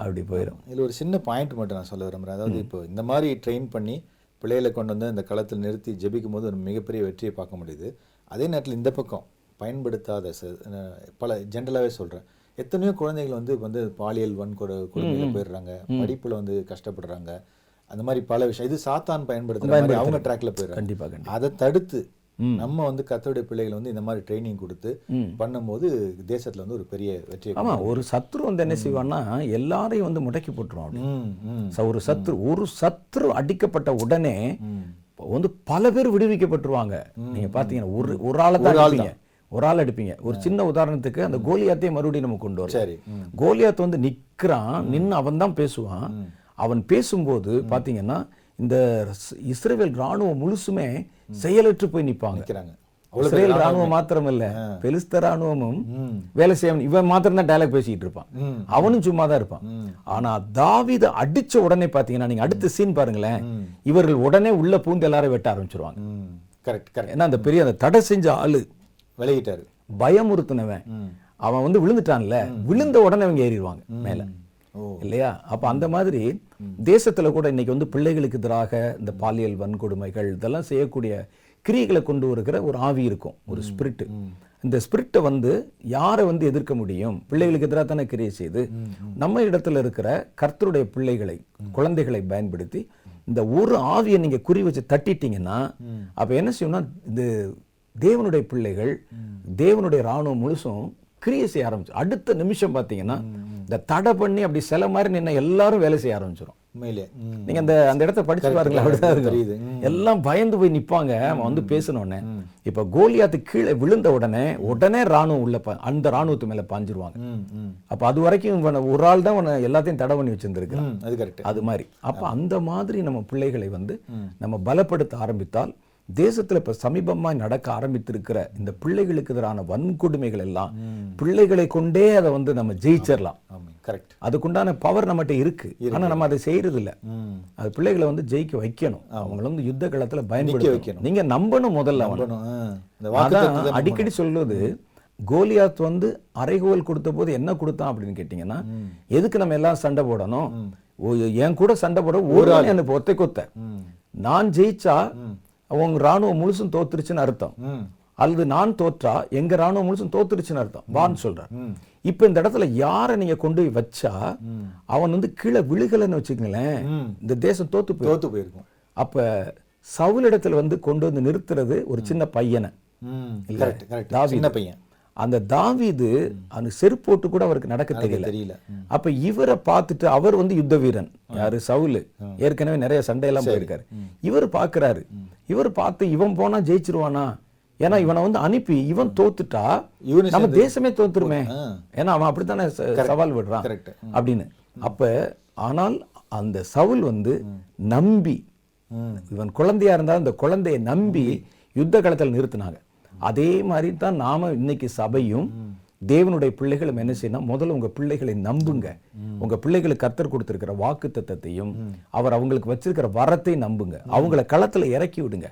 அப்படி போயிடும் இதுல ஒரு சின்ன பாயிண்ட் மட்டும் நான் சொல்ல விரும்புறேன். அதாவது இப்போ இந்த மாதிரி ட்ரெயின் பண்ணி பிள்ளைகளை கொண்டு வந்து அந்த களத்தில் நிறுத்தி ஜெபிக்கும் போது ஒரு மிகப்பெரிய வெற்றியை பார்க்க முடியுது. அதே நேரத்தில் இந்த பக்கம் பயன்படுத்தாத பல ஜென்ரலாகவே சொல்றேன். எத்தனையோ குழந்தைகள் வந்து வந்து பாலியல் வன்கொடு கொடுமையில போயிடுறாங்க. படிப்புல வந்து கஷ்டப்படுறாங்க. அந்த மாதிரி பல விஷயம் இது சாத்தான் பயன்படுத்துற மாதிரி அவங்க ட்ராக்ல போயிடுறாங்க. கண்டிப்பா கண்டிப்பா. அதை தடுத்து நம்ம வந்து கத்தோடைய பிள்ளைகள் வந்து இந்த மாதிரி ட்ரைனிங் கொடுத்து பண்ணும்போது தேசத்துல வந்து ஒரு பெரிய வெற்றியை ஆமா ஒரு சத்ரு வந்து என்ன செய்வான்னா எல்லாரையும் வந்து முடக்கி போட்டுருவான் ஒரு சத்ரு ஒரு சத்ரு அடிக்கப்பட்ட உடனே வந்து பல பேர் விடுவிக்கப்பட்டுருவாங்க. நீங்க பாத்தீங்கன்னா ஒரு ஒரு ஆளை தான் அடிப்பீங்க ஒரு ஆள் அடிப்பீங்க ஒரு சின்ன உதாரணத்துக்கு அந்த கோலியாத்தையும் மறுபடியும் நம்ம கொண்டு வரோம் சரி. கோலியாத் வந்து நிக்கிறான் நின்னு அவன் தான் பேசுவான். அவன் பேசும்போது பாத்தீங்கன்னா இந்த இஸ்ரவேல் ராணுவம் முழுசுமே செயலற்று போய் நிப்பாங்க நிக்கிறாங்க. இஸ்ரேல் ராணுவம் மாத்திரம் இல்ல பெலிஸ்த ராணுவமும் வேலை செய்யணும் இவன் மாத்திரம் தான் டயலாக் பேசிட்டு இருப்பான். அவனும் சும்மா தான் இருப்பான் ஆனா தாவீது அடிச்ச உடனே பாத்தீங்கன்னா நீங்க அடுத்த சீன் பாருங்களேன். இவர்கள் உடனே உள்ள பூந்து எல்லாரும் வெட்ட ஆரம்பிச்சிருவாங்க. கரெக்ட் கரெக்ட் ஏன்னா அந்த பெரிய அந்த தடை செஞ்ச ஆளு விலகிட்டாரு. பயமுறுத்தினவன். அவன் வந்து விழுந்துட்டான்ல. விழுந்த உடனே அவங்க ஏறிடுவாங்க மேல. இல்லையா? அப்ப அந்த மாதிரி தேசத்துல கூட இன்னைக்கு வந்து பிள்ளைகளுக்கு எதிராக இந்த பாலியல் வன்கொடுமைகள் இதெல்லாம் செய்யக்கூடிய கிரியைகளை கொண்டு வருகிற ஒரு ஆவி இருக்கும் ஒரு ஸ்பிரிட் இந்த ஸ்பிரிட்டை வந்து யாரை வந்து எதிர்க்க முடியும்? பிள்ளைகளுக்கு எதிராக தானே கிரியை செய்து? நம்ம இடத்துல இருக்கிற கர்த்தருடைய பிள்ளைகளை குழந்தைகளை பயன்படுத்தி இந்த ஒரு ஆவியை நீங்க குறி வச்சு தட்டிட்டீங்கன்னா அப்ப என்ன செய்யணும்னா இந்த தேவனுடைய பிள்ளைகள் தேவனுடைய ராணுவம் முழுசும் கிரியை செய்ய ஆரம்பிச்சு அடுத்த நிமிஷம் பார்த்தீங்கன்னா இந்த தடை பண்ணி அப்படி சில மாதிரி நின்ன எல்லாரும் வேலை செய்ய ஆரம்பிச்சிடும் உண்மையிலே. நீங்க அந்த அந்த இடத்த படிச்சு அப்படிதான் இருக்கும். தெரியுது. எல்லாம் பயந்து போய் நிப்பாங்க. அவன் வந்து பேசினோடனே இப்ப கோலியாத்து கீழே விழுந்த உடனே உடனே ராணுவம் உள்ள அந்த ராணுவத்து மேல பாஞ்சிருவாங்க. அப்ப அது வரைக்கும் ஒரு ஆள் தான் எல்லாத்தையும் தடை பண்ணி வச்சிருந்திருக்கான் ம் அது கரெக்ட் அது மாதிரி. அப்ப அந்த மாதிரி நம்ம பிள்ளைகளை வந்து நம்ம பலப்படுத்த ஆரம்பித்தால் தேசத்துல இப்ப சமீபமா நடக்க ஆரம்பித்திருக்கிற இந்த பிள்ளைகளுக்கு எதிரான வன்கொடுமைகள் எல்லாம் பிள்ளைகளை கொண்டே அதை வந்து நம்ம ஜெயிச்சிடலாம். கரெக்ட் அதுக்குண்டான பவர் நம்மகிட்ட இருக்கு. ஆனா நம்ம அதை செய்யறது இல்ல அது பிள்ளைகளை வந்து ஜெயிக்க வைக்கணும். அவங்கள வந்து யுத்த களத்துல பயன்படுத்த வைக்கணும். நீங்க நம்பணும் முதல்ல அதான் அடிக்கடி சொல்லுவது கோலியாத் வந்து அரைகோல் கொடுத்த போது என்ன கொடுத்தான் அப்படின்னு கேட்டீங்கன்னா எதுக்கு நம்ம எல்லாம் சண்டை போடணும்? என் கூட சண்டை போட ஒரு ஆள். எனக்கு ஒத்தை கொத்த. நான் ஜெயிச்சா அவங்க ராணுவம் முழுசும் தோத்துருச்சுன்னு அர்த்தம். அல்லது நான் தோற்றா எங்க ராணுவம் முழுசும் தோத்துருச்சுன்னு அர்த்தம். வான்னு சொல்றார். இப்ப இந்த இடத்துல யாரை நீங்க கொண்டு போய் வச்சா அவன் வந்து கீழே விழுகலைன்னு வச்சுக்கங்களேன் இந்த தேசம் தோத்து போயிடும் தோத்து போயிருக்கும். அப்ப சவுலிடத்துல வந்து கொண்டு வந்து நிறுத்துறது ஒரு சின்ன பையனை. சின்ன பையன். அந்த தாவீது அந்த செருப்பு போட்டு கூட அவருக்கு நடக்க தெரியல. தெரியல. அப்ப இவரை பார்த்துட்டு அவர் வந்து யுத்த வீரன். யாரு? சவுலு. ஏற்கனவே நிறைய சண்டையெல்லாம் போயிருக்காரு. இவர் பார்க்கறாரு. இவர் பார்த்து இவன் போனா ஜெயிச்சிருவானா? ஏன்னா இவனை வந்து அனுப்பி இவன் தோத்துட்டா நம்ம தேசமே தோத்துருமே. ஏன்னா அவன் அப்படித்தானே சவால் விடுறான் அப்படின்னு. அப்ப ஆனால் அந்த சவுல் வந்து நம்பி இவன் குழந்தையா இருந்தா அந்த குழந்தையை நம்பி யுத்த களத்தில் நிறுத்தினாங்க. அதே மாதிரி தான் நாம இன்னைக்கு சபையும் தேவனுடைய பிள்ளைகளும் என்ன செய்யணும் முதல்ல உங்க பிள்ளைகளை நம்புங்க. உங்க பிள்ளைகளுக்கு கத்தர் கொடுத்திருக்கிற வாக்கு தத்தத்தையும் அவர் அவங்களுக்கு வச்சிருக்கிற வரத்தை நம்புங்க. அவங்கள களத்துல இறக்கி விடுங்க.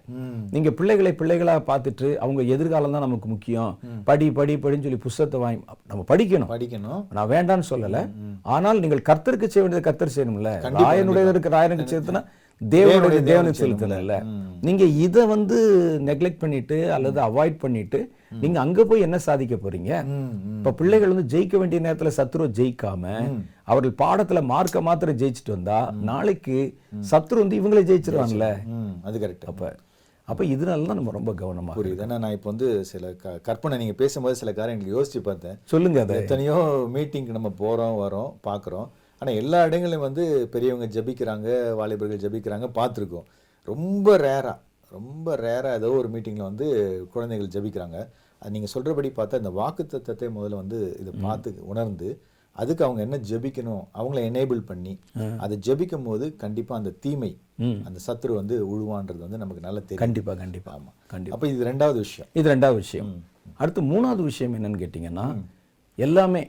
நீங்க பிள்ளைகளை பிள்ளைகளா பார்த்துட்டு அவங்க எதிர்காலம் தான் நமக்கு முக்கியம். படி படி படின்னு சொல்லி புஸ்தகத்தை வாங்கி நம்ம படிக்கணும். படிக்கணும். நான் வேண்டாம்னு சொல்லல. ஆனால் நீங்கள் கர்த்தருக்கு செய்ய வேண்டியது கர்த்தர் செய்யணும்ல. ராயனுடைய இருக்கு ராயனுக்கு செய்யறதுன்னா தேவனுடைய தேவனுக்கு செலுத்தணும். செலுத்தல. ம். நீங்க இதை வந்து நெக்லெக்ட் பண்ணிட்டு அல்லது அவாய்ட் பண்ணிட்டு நீங்க அங்க போய் என்ன சாதிக்க போறீங்க. இப்ப பிள்ளைகள் வந்து ஜெயிக்க வேண்டிய நேரத்துல சத்ருவை ஜெயிக்காம அவர்கள் பாடத்துல மார்க்க மாத்திரம் ஜெயிச்சுட்டு வந்தா நாளைக்கு சத்ரு வந்து இவங்களே ஜெயிச்சிருவாங்கல்ல? அது கரெக்ட் அப்ப அப்ப இதனால தான் நம்ம ரொம்ப கவனமா புரியுது. ஏன்னா நான் இப்போ வந்து சில க- கற்பனை நீங்க பேசும்போது சில காரியங்கள் யோசிச்சு பார்த்தேன். சொல்லுங்க அதை. எத்தனையோ மீட்டிங்க்கு நம்ம போறோம் வரோம் பார்க்குறோம் ஆனா எல்லா இடங்களையும் வந்து பெரியவங்க ஜெபிக்கிறாங்க வாலிபர்கள் ஜெபிக்கிறாங்க பார்த்துருக்கோம். ரொம்ப ரேரா ரொம்ப ரேரா ஏதோ ஒரு மீட்டிங்ல வந்து குழந்தைகள் ஜெபிக்கிறாங்க. அது நீங்க சொல்றபடி பார்த்தா இந்த வாக்குத்தத்தத்தை முதல்ல வந்து இதை பார்த்து உணர்ந்து அதுக்கு அவங்க என்ன ஜெபிக்கணும் அவங்கள எனேபிள் பண்ணி அதை ஜெபிக்கும் போது கண்டிப்பா அந்த தீமை அந்த சத்துரு வந்து உழுவான்றது வந்து நமக்கு நல்லா தெரியும். கண்டிப்பா கண்டிப்பா. ஆமா. கண்டிப்பா. அப்ப இது ரெண்டாவது விஷயம். இது ரெண்டாவது விஷயம். அடுத்து மூணாவது விஷயம் என்னன்னு கேட்டிங்கன்னா எல்லாமே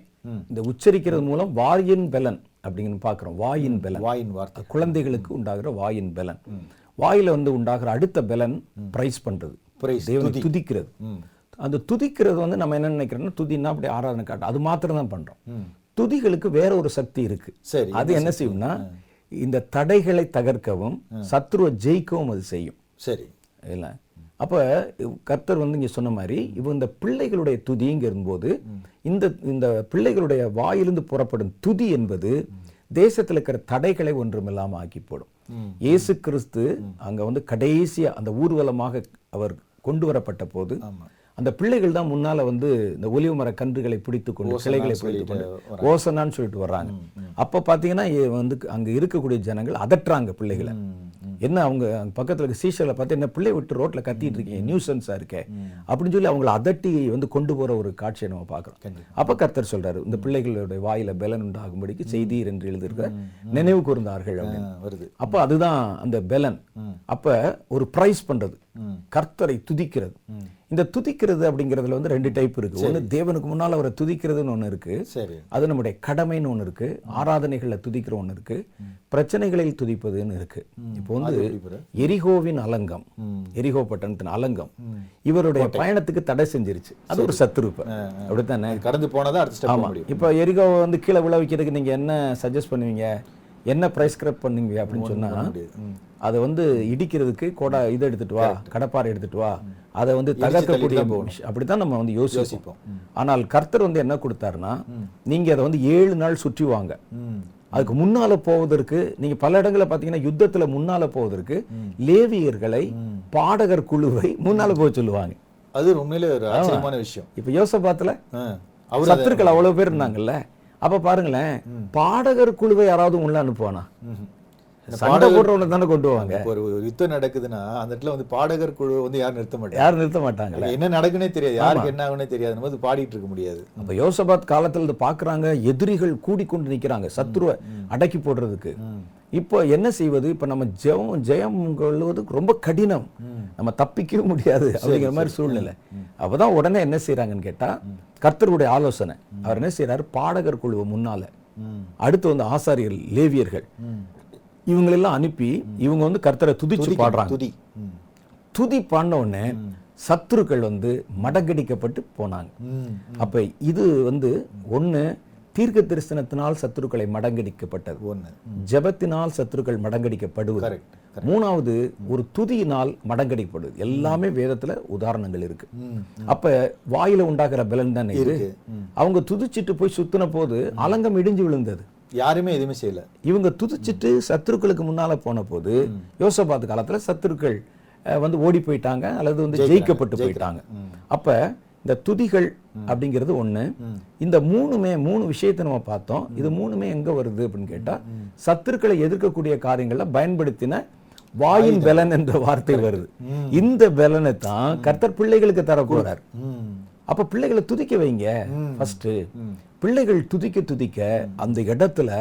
இந்த உச்சரிக்கிறது மூலம் வாயின் பலன். அப்படின்னு பார்க்குறோம். வாயின் பலன். வாயின் வார்த்தை. குழந்தைகளுக்கு உண்டாகிற வாயின் பலன். வாயில வந்து உண்டாகிற அடுத்த பலன் பிரைஸ் பண்றது. Praise, தேவனை துதிக்கிறது. அந்த துதிக்கிறது வந்து நம்ம என்ன நினைக்கிறோம்னா துதினா அப்படி ஆராதனை காட்டு. அது மாத்திரம் தான் பண்றோம் துதிகளுக்கு வேற ஒரு சக்தி இருக்கு. சரி அது என்ன செய்யும்னா இந்த தடைகளை தகர்க்கவும் சத்ருவை ஜெயிக்கவும் அது செய்யும். சரி. இல்ல? அப்ப கர்த்தர் வந்து இங்க சொன்ன மாதிரி இவ இந்த பிள்ளைகளுடைய துதிங்கும் போது இந்த இந்த பிள்ளைகளுடைய வாயிலிருந்து புறப்படும் துதி என்பது தேசத்துல இருக்கிற தடைகளை ஒன்றுமில்லாம ஆக்கி போடும் இயேசு கிறிஸ்து அங்க வந்து கடைசியா அந்த ஊர்வலமாக அவர் கொண்டு வரப்பட்ட போது அந்த பிள்ளைகள் தான் முன்னால வந்து இந்த ஒலிவு மர கன்றுகளை பிடித்து கொண்டு சிலைகளை பிடித்து கொண்டு ஓசனான்னு சொல்லிட்டு வர்றாங்க. அப்ப பாத்தீங்கன்னா இ- வந்து அங்க இருக்கக்கூடிய ஜனங்கள் அதட்டுறாங்க பிள்ளைகளை. என்ன அவங்க பக்கத்துல இருக்க சீஷர்ல பார்த்து என்ன பிள்ளை விட்டு ரோட்ல கத்திட்டு இருக்கீங்க? நியூசன்ஸா இருக்கே. அப்படின்னு சொல்லி அவங்கள அதட்டி வந்து கொண்டு போற ஒரு காட்சியை நம்ம பார்க்கிறோம். அப்ப கர்த்தர் சொல்றாரு இந்த பிள்ளைகளுடைய வாயில பலன் உண்டாகும்படிக்கு செய்தீர் என்று எழுதியிருக்க நினைவு கூர்ந்தார்கள். அப்படின்னு. வருது. அப்ப அதுதான் அந்த பெலன். அப்ப ஒரு பிரைஸ் பண்றது. கர்த்தரை துதிக்கிறது. இந்த துதிக்கிறது அப்படிங்கிறதுல வந்து ரெண்டு டைப் இருக்கு. ஒண்ணு தேவனுக்கு முன்னால அவரை துதிக்கிறதுன்னு ஒண்ணு இருக்கு. சரி. அது நம்முடைய கடமைன்னு ஒண்ணு இருக்கு. ஆராதனைகள்ல துதிக்கிற ஒண்ணு இருக்கு. பிரச்சனைகளில் துதிப்பதுன்னு இருக்கு. இப்போ வந்து? எரிகோவின் அலங்கம். எரிகோ பட்டணத்தின் அலங்கம். இவருடைய பயணத்துக்கு தடை செஞ்சிருச்சு. அது ஒரு சத்துரு இப்ப அப்படித்தானே? கடந்து போனதா அடுத்த ஸ்டெப் ஆமா. முடியும். இப்போ எரிகோ வந்து கீழே விழ வைக்கிறதுக்கு நீங்க என்ன சஜஸ்ட் பண்ணுவீங்க? என்ன பிரைஸ்கிரைப் பண்ணுவீங்க அப்படின்னு சொன்னா அதை வந்து இடிக்கிறதுக்கு கொடை இது எடுத்துட்டு வா கடப்பாறை எடுத்துட்டு வா. அதை வந்து தகர்க்கக்கூடிய. அப்படித்தான் நம்ம வந்து யோசிப்போம். ஆனால் கர்த்தர் வந்து என்ன கொடுத்தாருன்னா நீங்க அதை வந்து ஏழு நாள் சுற்றி வாங்க. அதுக்கு முன்னால போவதற்கு நீங்க பல இடங்கள்ல பாத்தீங்கன்னா யுத்தத்துல முன்னால போவதற்கு லேவியர்களை பாடகர் குழுவை முன்னால போக சொல்லுவாங்க. அது உண்மையிலே ஒரு ஆச்சரியமான விஷயம். இப்ப யோசபாத்துல சத்துருக்கள் அவ்வளவு பேர் இருந்தாங்கல்ல அப்ப பாருங்களேன் பாடகர் குழுவை யாராவது உள்ள அனுப்புவானா? சண்டை போடுறவனை தானே கொண்டு இப்போ ஒரு யுத்தம் நடக்குதுன்னா அந்த இடத்துல வந்து பாடகர் குழு வந்து யாரும் நிறுத்த மாட்டாங்க? யாரும் நிறுத்த மாட்டாங்கல்ல என்ன நடக்குன்னே தெரியாது. யாருக்கு என்ன ஆகுனே தெரியாது. போது பாடிட்டு இருக்க முடியாது. அப்ப யோசபாத் காலத்துல இருந்து பாக்குறாங்க எதிரிகள் கூடிக்கொண்டு நிக்கிறாங்க சத்ருவை அடக்கி போடுறதுக்கு. இப்போ என்ன செய்வது? இப்ப நம்ம ஜெயம் ஜெயம் கொள்வதுக்கு ரொம்ப கடினம். நம்ம தப்பிக்கவே முடியாது அப்படிங்கிற மாதிரி சூழ்நிலை. அப்பதான் உடனே என்ன செய்றாங்கன்னு கேட்டா கர்த்தருடைய ஆலோசனை. அவர் என்ன செய்றாரு? பாடகர் குழுவை முன்னால. அடுத்து வந்து ஆசாரியர்கள் லேவியர்கள். இவங்களெல்லாம் அனுப்பி இவங்க வந்து கர்த்தரை துதிச்சு பாடுறாங்க. துதி. துதி பாடின உடனே சத்துருக்கள் வந்து மடங்கடிக்கப்பட்டு போனாங்க. அப்ப இது வந்து ஒண்ணு தீர்க்க தரிசனத்தினால் சத்துருக்களை மடங்கடிக்கப்பட்டது. ஒண்ணு. ஜெபத்தினால் சத்துருக்கள் மடங்கடிக்கப்படுவது. மூணாவது ஒரு துதியினால் மடங்கடிக்கப்படுவது எல்லாமே வேதத்துல உதாரணங்கள் இருக்கு. அப்ப வாயில உண்டாகிற பலன் தானே இது? அவங்க துதிச்சிட்டு போய் சுத்தின போது அலங்கம் இடிஞ்சு விழுந்தது. யாருமே எதுவுமே செய்யல. இவங்க துதிச்சிட்டு சத்துருக்களுக்கு முன்னால போன போது யோசபாத் காலத்துல சத்துருக்கள் வந்து ஓடி போயிட்டாங்க அல்லது வந்து ஜெயிக்கப்பட்டு போயிட்டாங்க. அப்ப இந்த துதிகள் அப்படிங்கிறது ஒண்ணு. இந்த மூணுமே மூணு விஷயத்தை நம்ம பார்த்தோம். இது மூணுமே எங்க வருது அப்படின்னு கேட்டா சத்துருக்களை எதிர்க்கக்கூடிய காரியங்களை பயன்படுத்தின வாயின் பலன் என்ற வார்த்தை வருது. இந்த பலனை தான் கர்த்தர் பிள்ளைகளுக்கு தர போறார். ம். அப்ப பிள்ளைகளை துதிக்க வைங்க. ஃபர்ஸ்ட் பிள்ளைகள் துதிக்க துதிக்க அந்த இடத்துல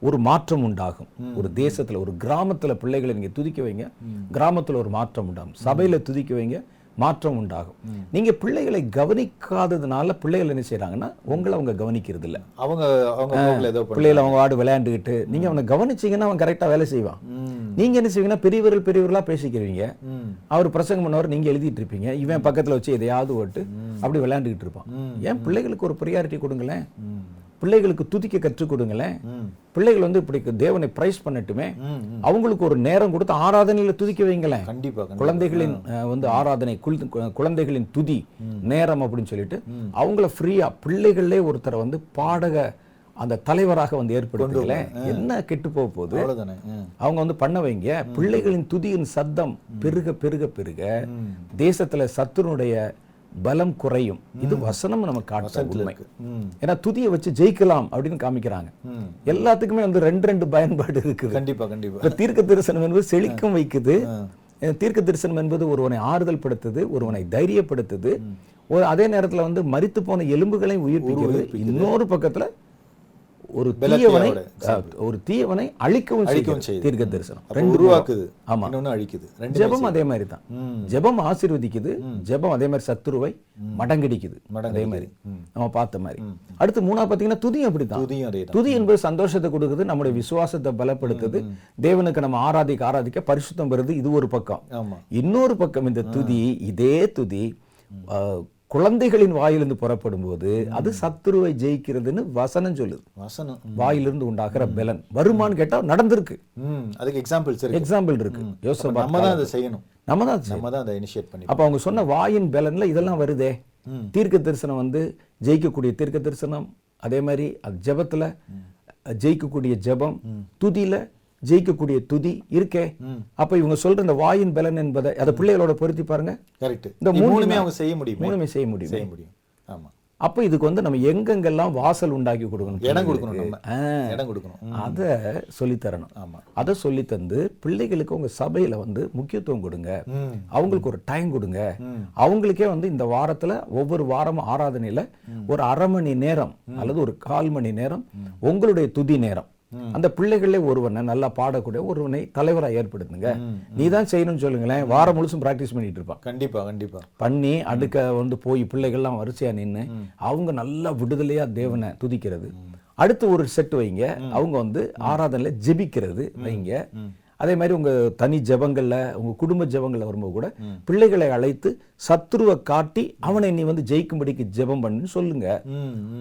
ஒரு மாற்றம் உண்டாகும். ஒரு தேசத்துல ஒரு கிராமத்துல பிள்ளைகளை நீங்க துதிக்க வைங்க. கிராமத்துல ஒரு மாற்றம் உண்டாகும். சபையில துதிக்க வைங்க. மாற்றம் உண்டாகும். நீங்க பிள்ளைகளை கவனிக்காததுனால பிள்ளைகள் என்ன செய்றாங்கன்னா உங்களை அவங்க கவனிக்கிறது இல்ல அவங்க அவங்க ஏதோ பிள்ளைகளை அவங்க வாடு விளையாண்டுக்கிட்டு நீங்க அவனை கவனிச்சீங்கன்னா அவன் கரெக்டா வேலை செய்வான். நீங்க என்ன செய்வீங்கன்னா பெரியவர்கள் பெரியவர்களா பேசிக்கிறீங்க. அவர் பிரசங்கம் பண்ணவர் நீங்க எழுதிட்டு இருப்பீங்க. இவன் பக்கத்துல வச்சு எதையாவது ஓட்டு அப்படி விளையாண்டுக்கிட்டு இருப்பான். ஏன் பிள்ளைகளுக்கு ஒரு ப்ரியாரிட்டி கொடுங்களேன். பிள்ளைகளுக்கு துதிக்க கற்றுக் கொடுங்களேன். பிள்ளைகள் வந்து இப்படி தேவனை பிரைஸ் பண்ணட்டுமே. அவங்களுக்கு ஒரு நேரம் கொடுத்து ஆராதனையில துதிக்க வைங்களேன். கண்டிப்பா கண்டிப்பா. குழந்தைகளின் வந்து ஆராதனை குழந்தைகளின் துதி நேரம் அப்படின்னு சொல்லிட்டு அவங்கள ஃப்ரீயா பிள்ளைகளே ஒருத்தரை வந்து பாடக அந்த தலைவராக வந்து ஏற்படுத்துங்களே என்ன கெட்டு போக போகுது. அவங்க வந்து பண்ண வைங்க. பிள்ளைகளின் துதியின் சத்தம் பெருக பெருக பெருக. தேசத்துல சத்துருடைய பலம் குறையும். இது வசனம் நம்ம காட்டுற உண்மை. ஏன்னா துதியை வச்சு ஜெயிக்கலாம் அப்படின்னு காமிக்கிறாங்க. எல்லாத்துக்குமே வந்து ரெண்டு ரெண்டு பயன்பாடு இருக்குது. கண்டிப்பா கண்டிப்பா. தீர்க்க தரிசனம் என்பது செழிக்கும் வைக்குது. தீர்க்க தரிசனம் என்பது ஒருவனை ஆறுதல் படுத்துது ஒருவனை தைரியப்படுத்துது. ஒரு அதே நேரத்துல வந்து மரித்து போன எலும்புகளையும் உயிர்ப்பிக்கிறது இன்னொரு பக்கத்துல ஒரு தீயவனை ஒரு தீயவனை அழிக்கவும் அழிக்கவும் செய்யும். தீர்க்க தரிசனம் ரெண்டு உருவாக்குது. ஆமா. இன்னொன்னு அழிக்குது. ஜெபம் அதே மாதிரி தான். ஜெபம் ஆசீர்வதிக்குது. ஜெபம் அதே மாதிரி சத்துருவை மடங்கடிக்குது. அதே. மாதிரி. நம்ம பார்த்த மாதிரி. அடுத்து மூணா பாத்தீங்கன்னா துதியும் அப்படித்தான் துதியும் துதி என்பது சந்தோஷத்தை கொடுக்குது நம்முடைய விசுவாசத்தை பலப்படுத்துது. தேவனுக்கு நம்ம ஆராதிக்க ஆராதிக்க பரிசுத்தம் வருது இது ஒரு பக்கம். இன்னொரு பக்கம் இந்த துதி இதே துதி குழந்தைகளின் வாயிலிருந்து புறப்படும் போது அது சத்துருவை ஜெயிக்கிறதுன்னு வசனம் சொல்லுது. வசனம். வாயிலிருந்து உண்டாகிற பலன். வருமான்னு கேட்டா நடந்திருக்கு. ம். அதுக்கு எக்ஸாம்பிள்ஸ் இருக்கு. எக்ஸாம்பிள் இருக்கு. யோசபா நம்ம தான் அதை செய்யணும். நம்ம தான். நம்ம தான் அதை இனிஷியேட் பண்ணி அப்ப அவங்க சொன்ன வாயின் பலன்ல இதெல்லாம் வருதே. தீர்க்க தரிசனம் வந்து ஜெயிக்கக்கூடிய தீர்க்க தரிசனம் அதே மாதிரி அது ஜெபத்துல ஜெயிக்கக்கூடிய ஜெபம் துதியில ஜெயிக்கக்கூடிய துதி இருக்கே. அப்ப இவங்க சொல்ற இந்த வாயின் பலன் என்பதை அதை பிள்ளைகளோட பொருத்தி பாருங்க. கரெக்ட். இந்த மூணுமே- அவங்க செய்ய முடியுமே? மூணுமே செய்ய முடியும். செய்ய முடியும். ஆமா. அப்ப இதுக்கு வந்து நம்ம எங்கெங்கெல்லாம் வாசல் உண்டாக்கி கொடுக்கணும் இடம் கொடுக்கணும். இடம் கொடுக்கணும். அதை சொல்லித்தரணும். ஆமா. அதை சொல்லி தந்து பிள்ளைகளுக்கு உங்க சபையில வந்து முக்கியத்துவம் கொடுங்க. அவங்களுக்கு ஒரு டைம் கொடுங்க. அவங்களுக்கே வந்து இந்த வாரத்துல ஒவ்வொரு வாரமும் ஆராதனையில ஒரு அரை மணி நேரம் அல்லது ஒரு கால் மணி நேரம் உங்களுடைய துதி நேரம். அந்த பிள்ளைகளே ஒருவனை நல்லா பாடக்கூடிய ஒருவனை தலைவரா ஏற்படுத்துங்க. நீ தான் செய்யணும்னு சொல்லுங்களேன். வாரம் முழுசும் பிராக்டிஸ் பண்ணிட்டு இருப்பான். கண்டிப்பா கண்டிப்பா. பண்ணி அடுக்க வந்து போய் பிள்ளைகள்லாம் வரிசையா நின்னு அவங்க நல்லா விடுதலையா தேவனை துதிக்கிறது. அடுத்து ஒரு செட் வைங்க. அவங்க வந்து ஆராதனையில ஜெபிக்கிறது வைங்க. அதே மாதிரி உங்க தனி ஜெபங்கள்ல உங்க குடும்ப ஜெபங்கள்ல வரும்போது கூட பிள்ளைகளை அழைத்து சத்துருவை காட்டி அவனை நீ வந்து ஜெயிக்கும்படிக்கு ஜெபம் பண்ணுன்னு சொல்லுங்க.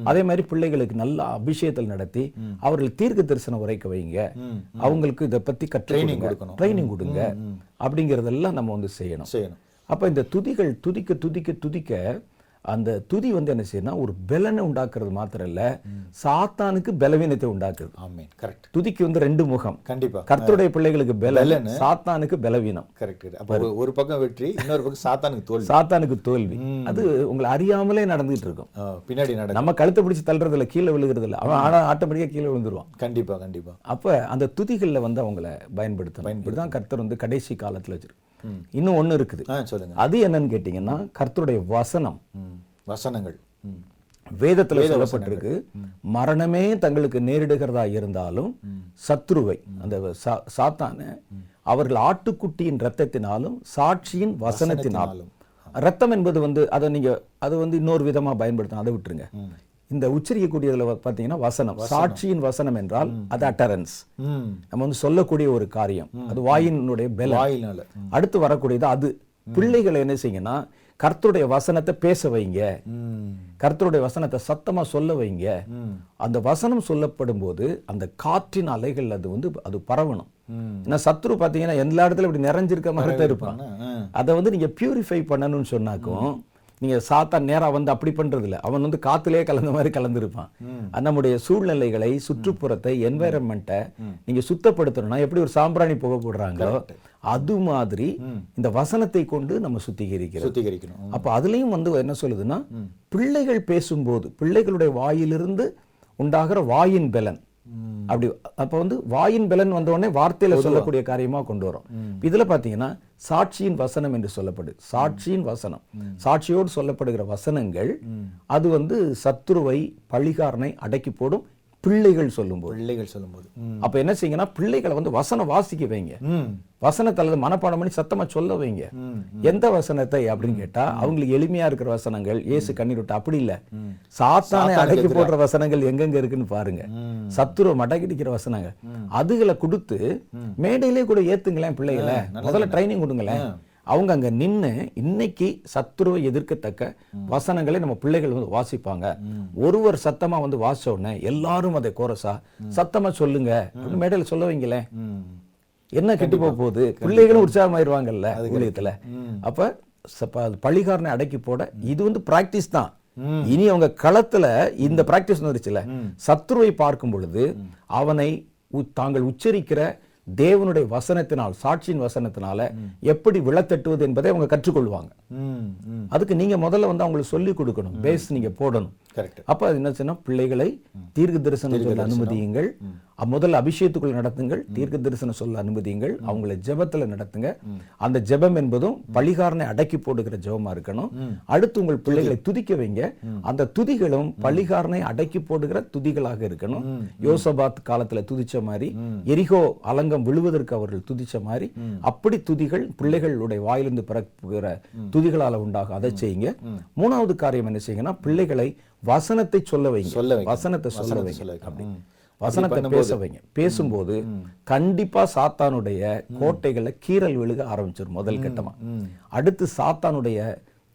அதே மாதிரி பிள்ளைகளுக்கு நல்ல அபிஷேகத்தில் நடத்தி அவர்கள் தீர்க்க தரிசனம் உரைக்க வைங்க. அவங்களுக்கு இதை Training கொடுங்க. கொடுக்கணும். ட்ரைனிங் கொடுங்க. அப்படிங்கறதெல்லாம் நம்ம வந்து செய்யணும். செய்யணும். அப்ப இந்த துதிகள் துதிக்க துதிக்க துதிக்க அந்த துதி வந்து என்ன செய்யணும் ஒரு பலனை உண்டாக்குறது மாத்திரம் இல்ல சாத்தானுக்கு பலவீனத்தை உண்டாக்குது. கரெக்ட் துதிக்கு வந்து ரெண்டு முகம். கண்டிப்பா. கர்த்தருடைய பிள்ளைகளுக்கு பலன் சாத்தானுக்கு பலவீனம். கரெக்ட் அப்போ ஒரு- பக்கம் வெற்றி இன்னொரு பக்கம் சாத்தானுக்கு தோல்வி. சாத்தானுக்கு தோல்வி. அது உங்களை அறியாமலே நடந்துட்டு இருக்கும். பின்னாடி நடக்கும் நம்ம கழுத்தை பிடிச்சு தள்ளுறது இல்ல கீழே விழுகிறது இல்ல அவன் ஆனா ஆட்டோமேட்டிக்கா கீழே விழுந்துருவான். கண்டிப்பா கண்டிப்பா. அப்ப அந்த துதிகள்ல வந்து அவங்கள பயன்படுத்தணும். இதுதான் கர்த்தர் வந்து கடைசி காலத்துல வச்சிருக்கு இன்னும் ஒண்ணு இருக்குது. சொல்லுங்க. அது என்னன்னு கேட்டீங்கன்னா கர்த்தருடைய வசனம். வசனங்கள். வேதத்துல சொல்லப்பட்டிருக்கு மரணமே தங்களுக்கு நேரிடுகிறதா இருந்தாலும் சத்ருவை அந்த சாத்தான அவர்கள் ஆட்டுக்குட்டியின் ரத்தத்தினாலும் சாட்சியின் வசனத்தினாலும். ரத்தம் என்பது வந்து அதை நீங்க அதை வந்து இன்னொரு விதமா பயன்படுத்தணும். அதை விட்டுருங்க. இந்த உச்சரிக்கக்கூடியதுல பார்த்தீங்கன்னா வசனம். சாட்சியின் வசனம் என்றால் அது அட்டரன்ஸ் நம்ம வந்து சொல்லக்கூடிய ஒரு காரியம். அது வாயினுடைய பெல வாயினால. அடுத்து வரக்கூடியது அது. பிள்ளைகளை என்ன செய்யுங்கன்னா கர்த்தருடைய வசனத்தை பேச வைங்க. கர்த்தருடைய வசனத்தை சத்தமா சொல்ல வைங்க. அந்த வசனம் சொல்லப்படும் போது அந்த காற்றின் அலைகள் அது வந்து அது பரவணும். ஏன்னா சத்ரு பார்த்தீங்கன்னா எல்லா இடத்துல இப்படி நிறைஞ்சிருக்க மாதிரி தான் இருப்பான். அதை வந்து நீங்க பியூரிஃபை பண்ணணும்னு சொன்னாக்கும் நீங்க சாத்தா நேரா வந்து அப்படி பண்றது இல்ல அவன் வந்து காத்துலயே கலந்த மாதிரி கலந்துருப்பான். நம்முடைய சூழ்நிலைகளை சுற்றுப்புறத்தை என்வாயரன்மெண்ட்டை நீங்க சுத்தப்படுத்தணும்னா எப்படி ஒரு சாம்பிராணி புகை போடுறாங்களோ அது மாதிரி இந்த வசனத்தை கொண்டு நம்ம சுத்திகரிக்கிறோம். சுத்திகரிக்கணும். அப்ப அதுலயும் வந்து என்ன சொல்லுதுன்னா பிள்ளைகள் பேசும்போது பிள்ளைகளுடைய வாயிலிருந்து உண்டாகிற வாயின் பலன். அப்படி அப்ப வந்து வாயின் பலன் வந்த உடனே வார்த்தையில சொல்லக்கூடிய காரியமா கொண்டு வரும். இதுல பாத்தீங்கன்னா சாட்சியின் வசனம் என்று சொல்லப்படுது. சாட்சியின் வசனம். சாட்சியோடு சொல்லப்படுகிற வசனங்கள் அது வந்து சத்துருவை பழிகாரனை அடக்கி போடும். பிள்ளைகள் சொல்லும்போது. பிள்ளைகள் சொல்லும்போது. அப்ப என்ன செய்யுங்கன்னா பிள்ளைகளை வந்து வசனம் வாசிக்க வைங்க. வசனத்தை அல்லது மனப்பாடம் பண்ணி சத்தமா சொல்ல வைங்க. எந்த வசனத்தை அப்படின்னு கேட்டா அவங்களுக்கு எளிமையா இருக்கிற வசனங்கள் இயேசு கண்ணீர் விட்டு அப்படி இல்ல. சாத்தானை அடக்கி போடுற வசனங்கள் எங்கெங்க இருக்குன்னு பாருங்க. சத்துருவ மடக்கிடிக்கிற வசனங்கள் அதுகளை கொடுத்து மேடையிலே கூட ஏத்துங்களேன் பிள்ளைகளை. முதல்ல ட்ரைனிங் கொடுங்களேன். அவங்க அங்க நின்னு இன்னைக்கு சத்துருவை எதிர்க்கத்தக்க வசனங்களை நம்ம பிள்ளைகள் வந்து வாசிப்பாங்க. ஒருவர் சத்தமா வந்து வாசிச்ச உடனே எல்லாரும் அதை கோரஸா சத்தமா சொல்லுங்க. மேடையில சொல்ல வைங்களேன் என்ன கெட்டு போக போகுது? பிள்ளைகளும் உற்சாகமாயிருவாங்கல்ல ஊழியத்துல. அப்ப பழிகாரனை அடக்கி போட இது வந்து பிராக்டிஸ் தான். இனி அவங்க களத்துல இந்த பிராக்டிஸ் வந்துருச்சுல சத்துருவை பார்க்கும் பொழுது அவனை தாங்கள் உச்சரிக்கிற தேவனுடைய வசனத்தினால் சாட்சியின் வசனத்தினால எப்படி விழத்தட்டுவது என்பதை அவங்க கற்றுக்கொள்வாங்க. அதுக்கு நீங்க முதல்ல வந்து அவங்களுக்கு சொல்லி கொடுக்கணும். பேஸ் நீங்க போடணும். கரெக்ட் அப்ப அது என்ன சொன்னா பிள்ளைகளை தீர்க்க தரிசனம் சொல்ல அனுமதியுங்கள். முதல்ல அபிஷேகத்துக்குள்ள நடத்துங்கள். தீர்க்க தரிசனம் சொல்ல அனுமதியுங்கள். அவங்கள ஜெபத்துல நடத்துங்க. அந்த ஜெபம் என்பதும் பழிகாரனை அடக்கி போடுகிற ஜெபமா இருக்கணும். அடுத்து உங்கள் பிள்ளைகளை துதிக்க வைங்க. அந்த துதிகளும் பழிகாரனை அடக்கி போடுகிற துதிகளாக இருக்கணும். யோசபாத் காலத்துல துதிச்ச மாதிரி எரிகோ அலங்கம் விழுவதற்கு அவர்கள் துதிச்ச மாதிரி அப்படி துதிகள் பிள்ளைகளுடைய வாயிலிருந்து பிறப்புகிற துதிகளால உண்டாகும் அதை செய்யுங்க. மூணாவது காரியம் என்ன செய்யுங்கன்னா பிள்ளைகளை வசனத்தை சொல்ல வைங்க. சொல்ல. வசனத்தை சொல்ல வசனத்தை வைங்க. அப்படி. வசனத்தை பேச வைங்க. பேசும்போது கண்டிப்பா சாத்தானுடைய கோட்டைகளை கீறல் விழுக ஆரம்பிச்சிடும் முதல் கட்டமா. அடுத்து சாத்தானுடைய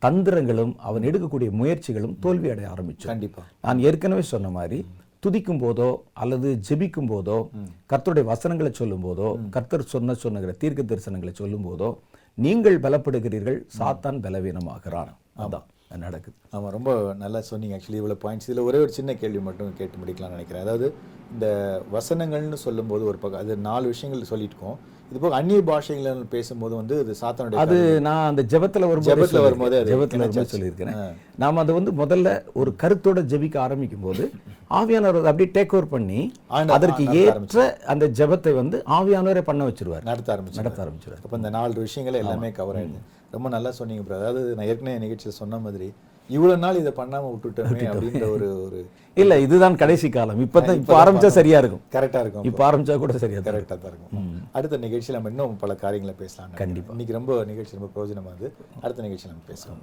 தந்திரங்களும் அவன் எடுக்கக்கூடிய முயற்சிகளும் தோல்வி அடைய ஆரம்பிச்சிடும் கண்டிப்பா. நான் ஏற்கனவே சொன்ன மாதிரி துதிக்கும் போதோ அல்லது ஜெபிக்கும் போதோ கர்த்தருடைய வசனங்களை சொல்லும் போதோ கர்த்தர் சொன்ன சொன்னுகிற தீர்க்க தரிசனங்களை சொல்லும் போதோ நீங்கள் பலப்படுகிறீர்கள் சாத்தான் பலவீனமாகிறான். அதான். நடக்குது. ஆமாம் ரொம்ப நல்லா சொன்னீங்க. ஆக்சுவலி இவ்வளோ பாயிண்ட்ஸ் இதில் ஒரே ஒரு சின்ன கேள்வி மட்டும் கேட்டு முடிக்கலாம்னு நினைக்கிறேன். அதாவது இந்த வசனங்கள்னு சொல்லும்போது ஒரு பக்கம் அது நாலு விஷயங்கள் சொல்லியிருக்கோம். இது போக அந்நிய பாஷைகள் பேசும்போது வந்து இது சாத்தானுடைய அது நான் அந்த ஜெபத்துல வரும்போது ஜெபத்துல வரும்போதே ஜெபத்துல சொல்லியிருக்கிறேன். நாம அதை வந்து முதல்ல ஒரு கருத்தோட ஜெபிக்க ஆரம்பிக்கும் போது ஆவியானவர் அதை அப்படியே டேக் ஓவர் பண்ணி அதற்கு ஏற்ற அந்த ஜெபத்தை வந்து ஆவியானவரே பண்ண வச்சிருவார். நடத்த ஆரம்பிச்சு நடத்த ஆரம்பிச்சிருவார். அப்போ இந்த நாலு விஷயங்கள் எல்லாமே கவர் ஆயிடுது. ரொம்ப நல்லா சொன்னீங்க ப்ரோ அதாவது நான் ஏற்கனவே நிகழ்ச்சியில் சொன்ன மாதிரி இவ்வளவு நாள் இதை பண்ணாம விட்டுட்டோமே அப்படின்ற ஒரு ஒரு இல்ல இதுதான் கடைசி காலம். இப்பதான் இப்ப ஆரம்பிச்சா சரியா இருக்கும். கரெக்டாக இருக்கும் இப்ப ஆரம்பிச்சா கூட சரியா தான் கரெக்டாக தான் இருக்கும். அடுத்த நிகழ்ச்சியில் நம்ம இன்னும் பல காரியங்களை பேசலாம் கண்டிப்பா. இன்னைக்கு ரொம்ப நிகழ்ச்சி ரொம்ப பிரயோஜனமாகுது அடுத்த நிகழ்ச்சியில் நம்ம பேசலாம்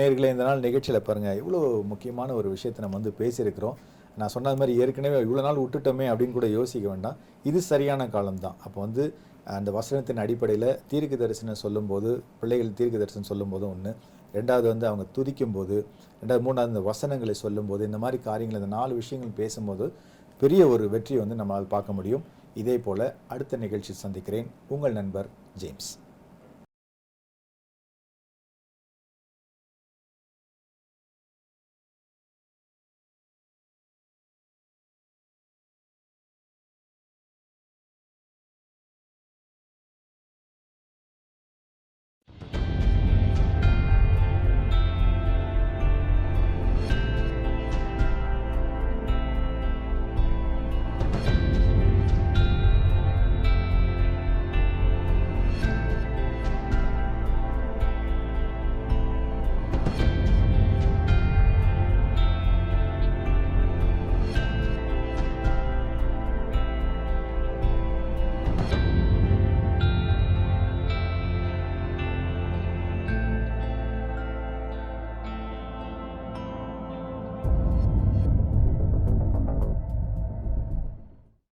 நேர்களே இந்த நாள் நிகழ்ச்சியில் பாருங்க இவ்வளோ முக்கியமான ஒரு விஷயத்தை நம்ம வந்து பேசியிருக்கிறோம். நான் சொன்ன மாதிரி ஏற்கனவே இவ்வளோ நாள் விட்டுட்டோமே அப்படின்னு கூட யோசிக்க வேண்டாம். இது சரியான காலம் தான் அப்போ வந்து அந்த வசனத்தின் அடிப்படையில் தீர்க்க தரிசனம் சொல்லும்போது பிள்ளைகள் தீர்க்க தரிசனம் சொல்லும்போது ஒன்று ரெண்டாவது வந்து அவங்க துதிக்கும் போது ரெண்டாவது மூணாவது இந்த வசனங்களை சொல்லும்போது இந்த மாதிரி காரியங்கள் இந்த நாலு விஷயங்கள் பேசும்போது பெரிய ஒரு வெற்றியை வந்து நம்மளால் பார்க்க முடியும். இதே போல் அடுத்த நிகழ்ச்சி சந்திக்கிறேன். உங்கள் நண்பர் ஜேம்ஸ்.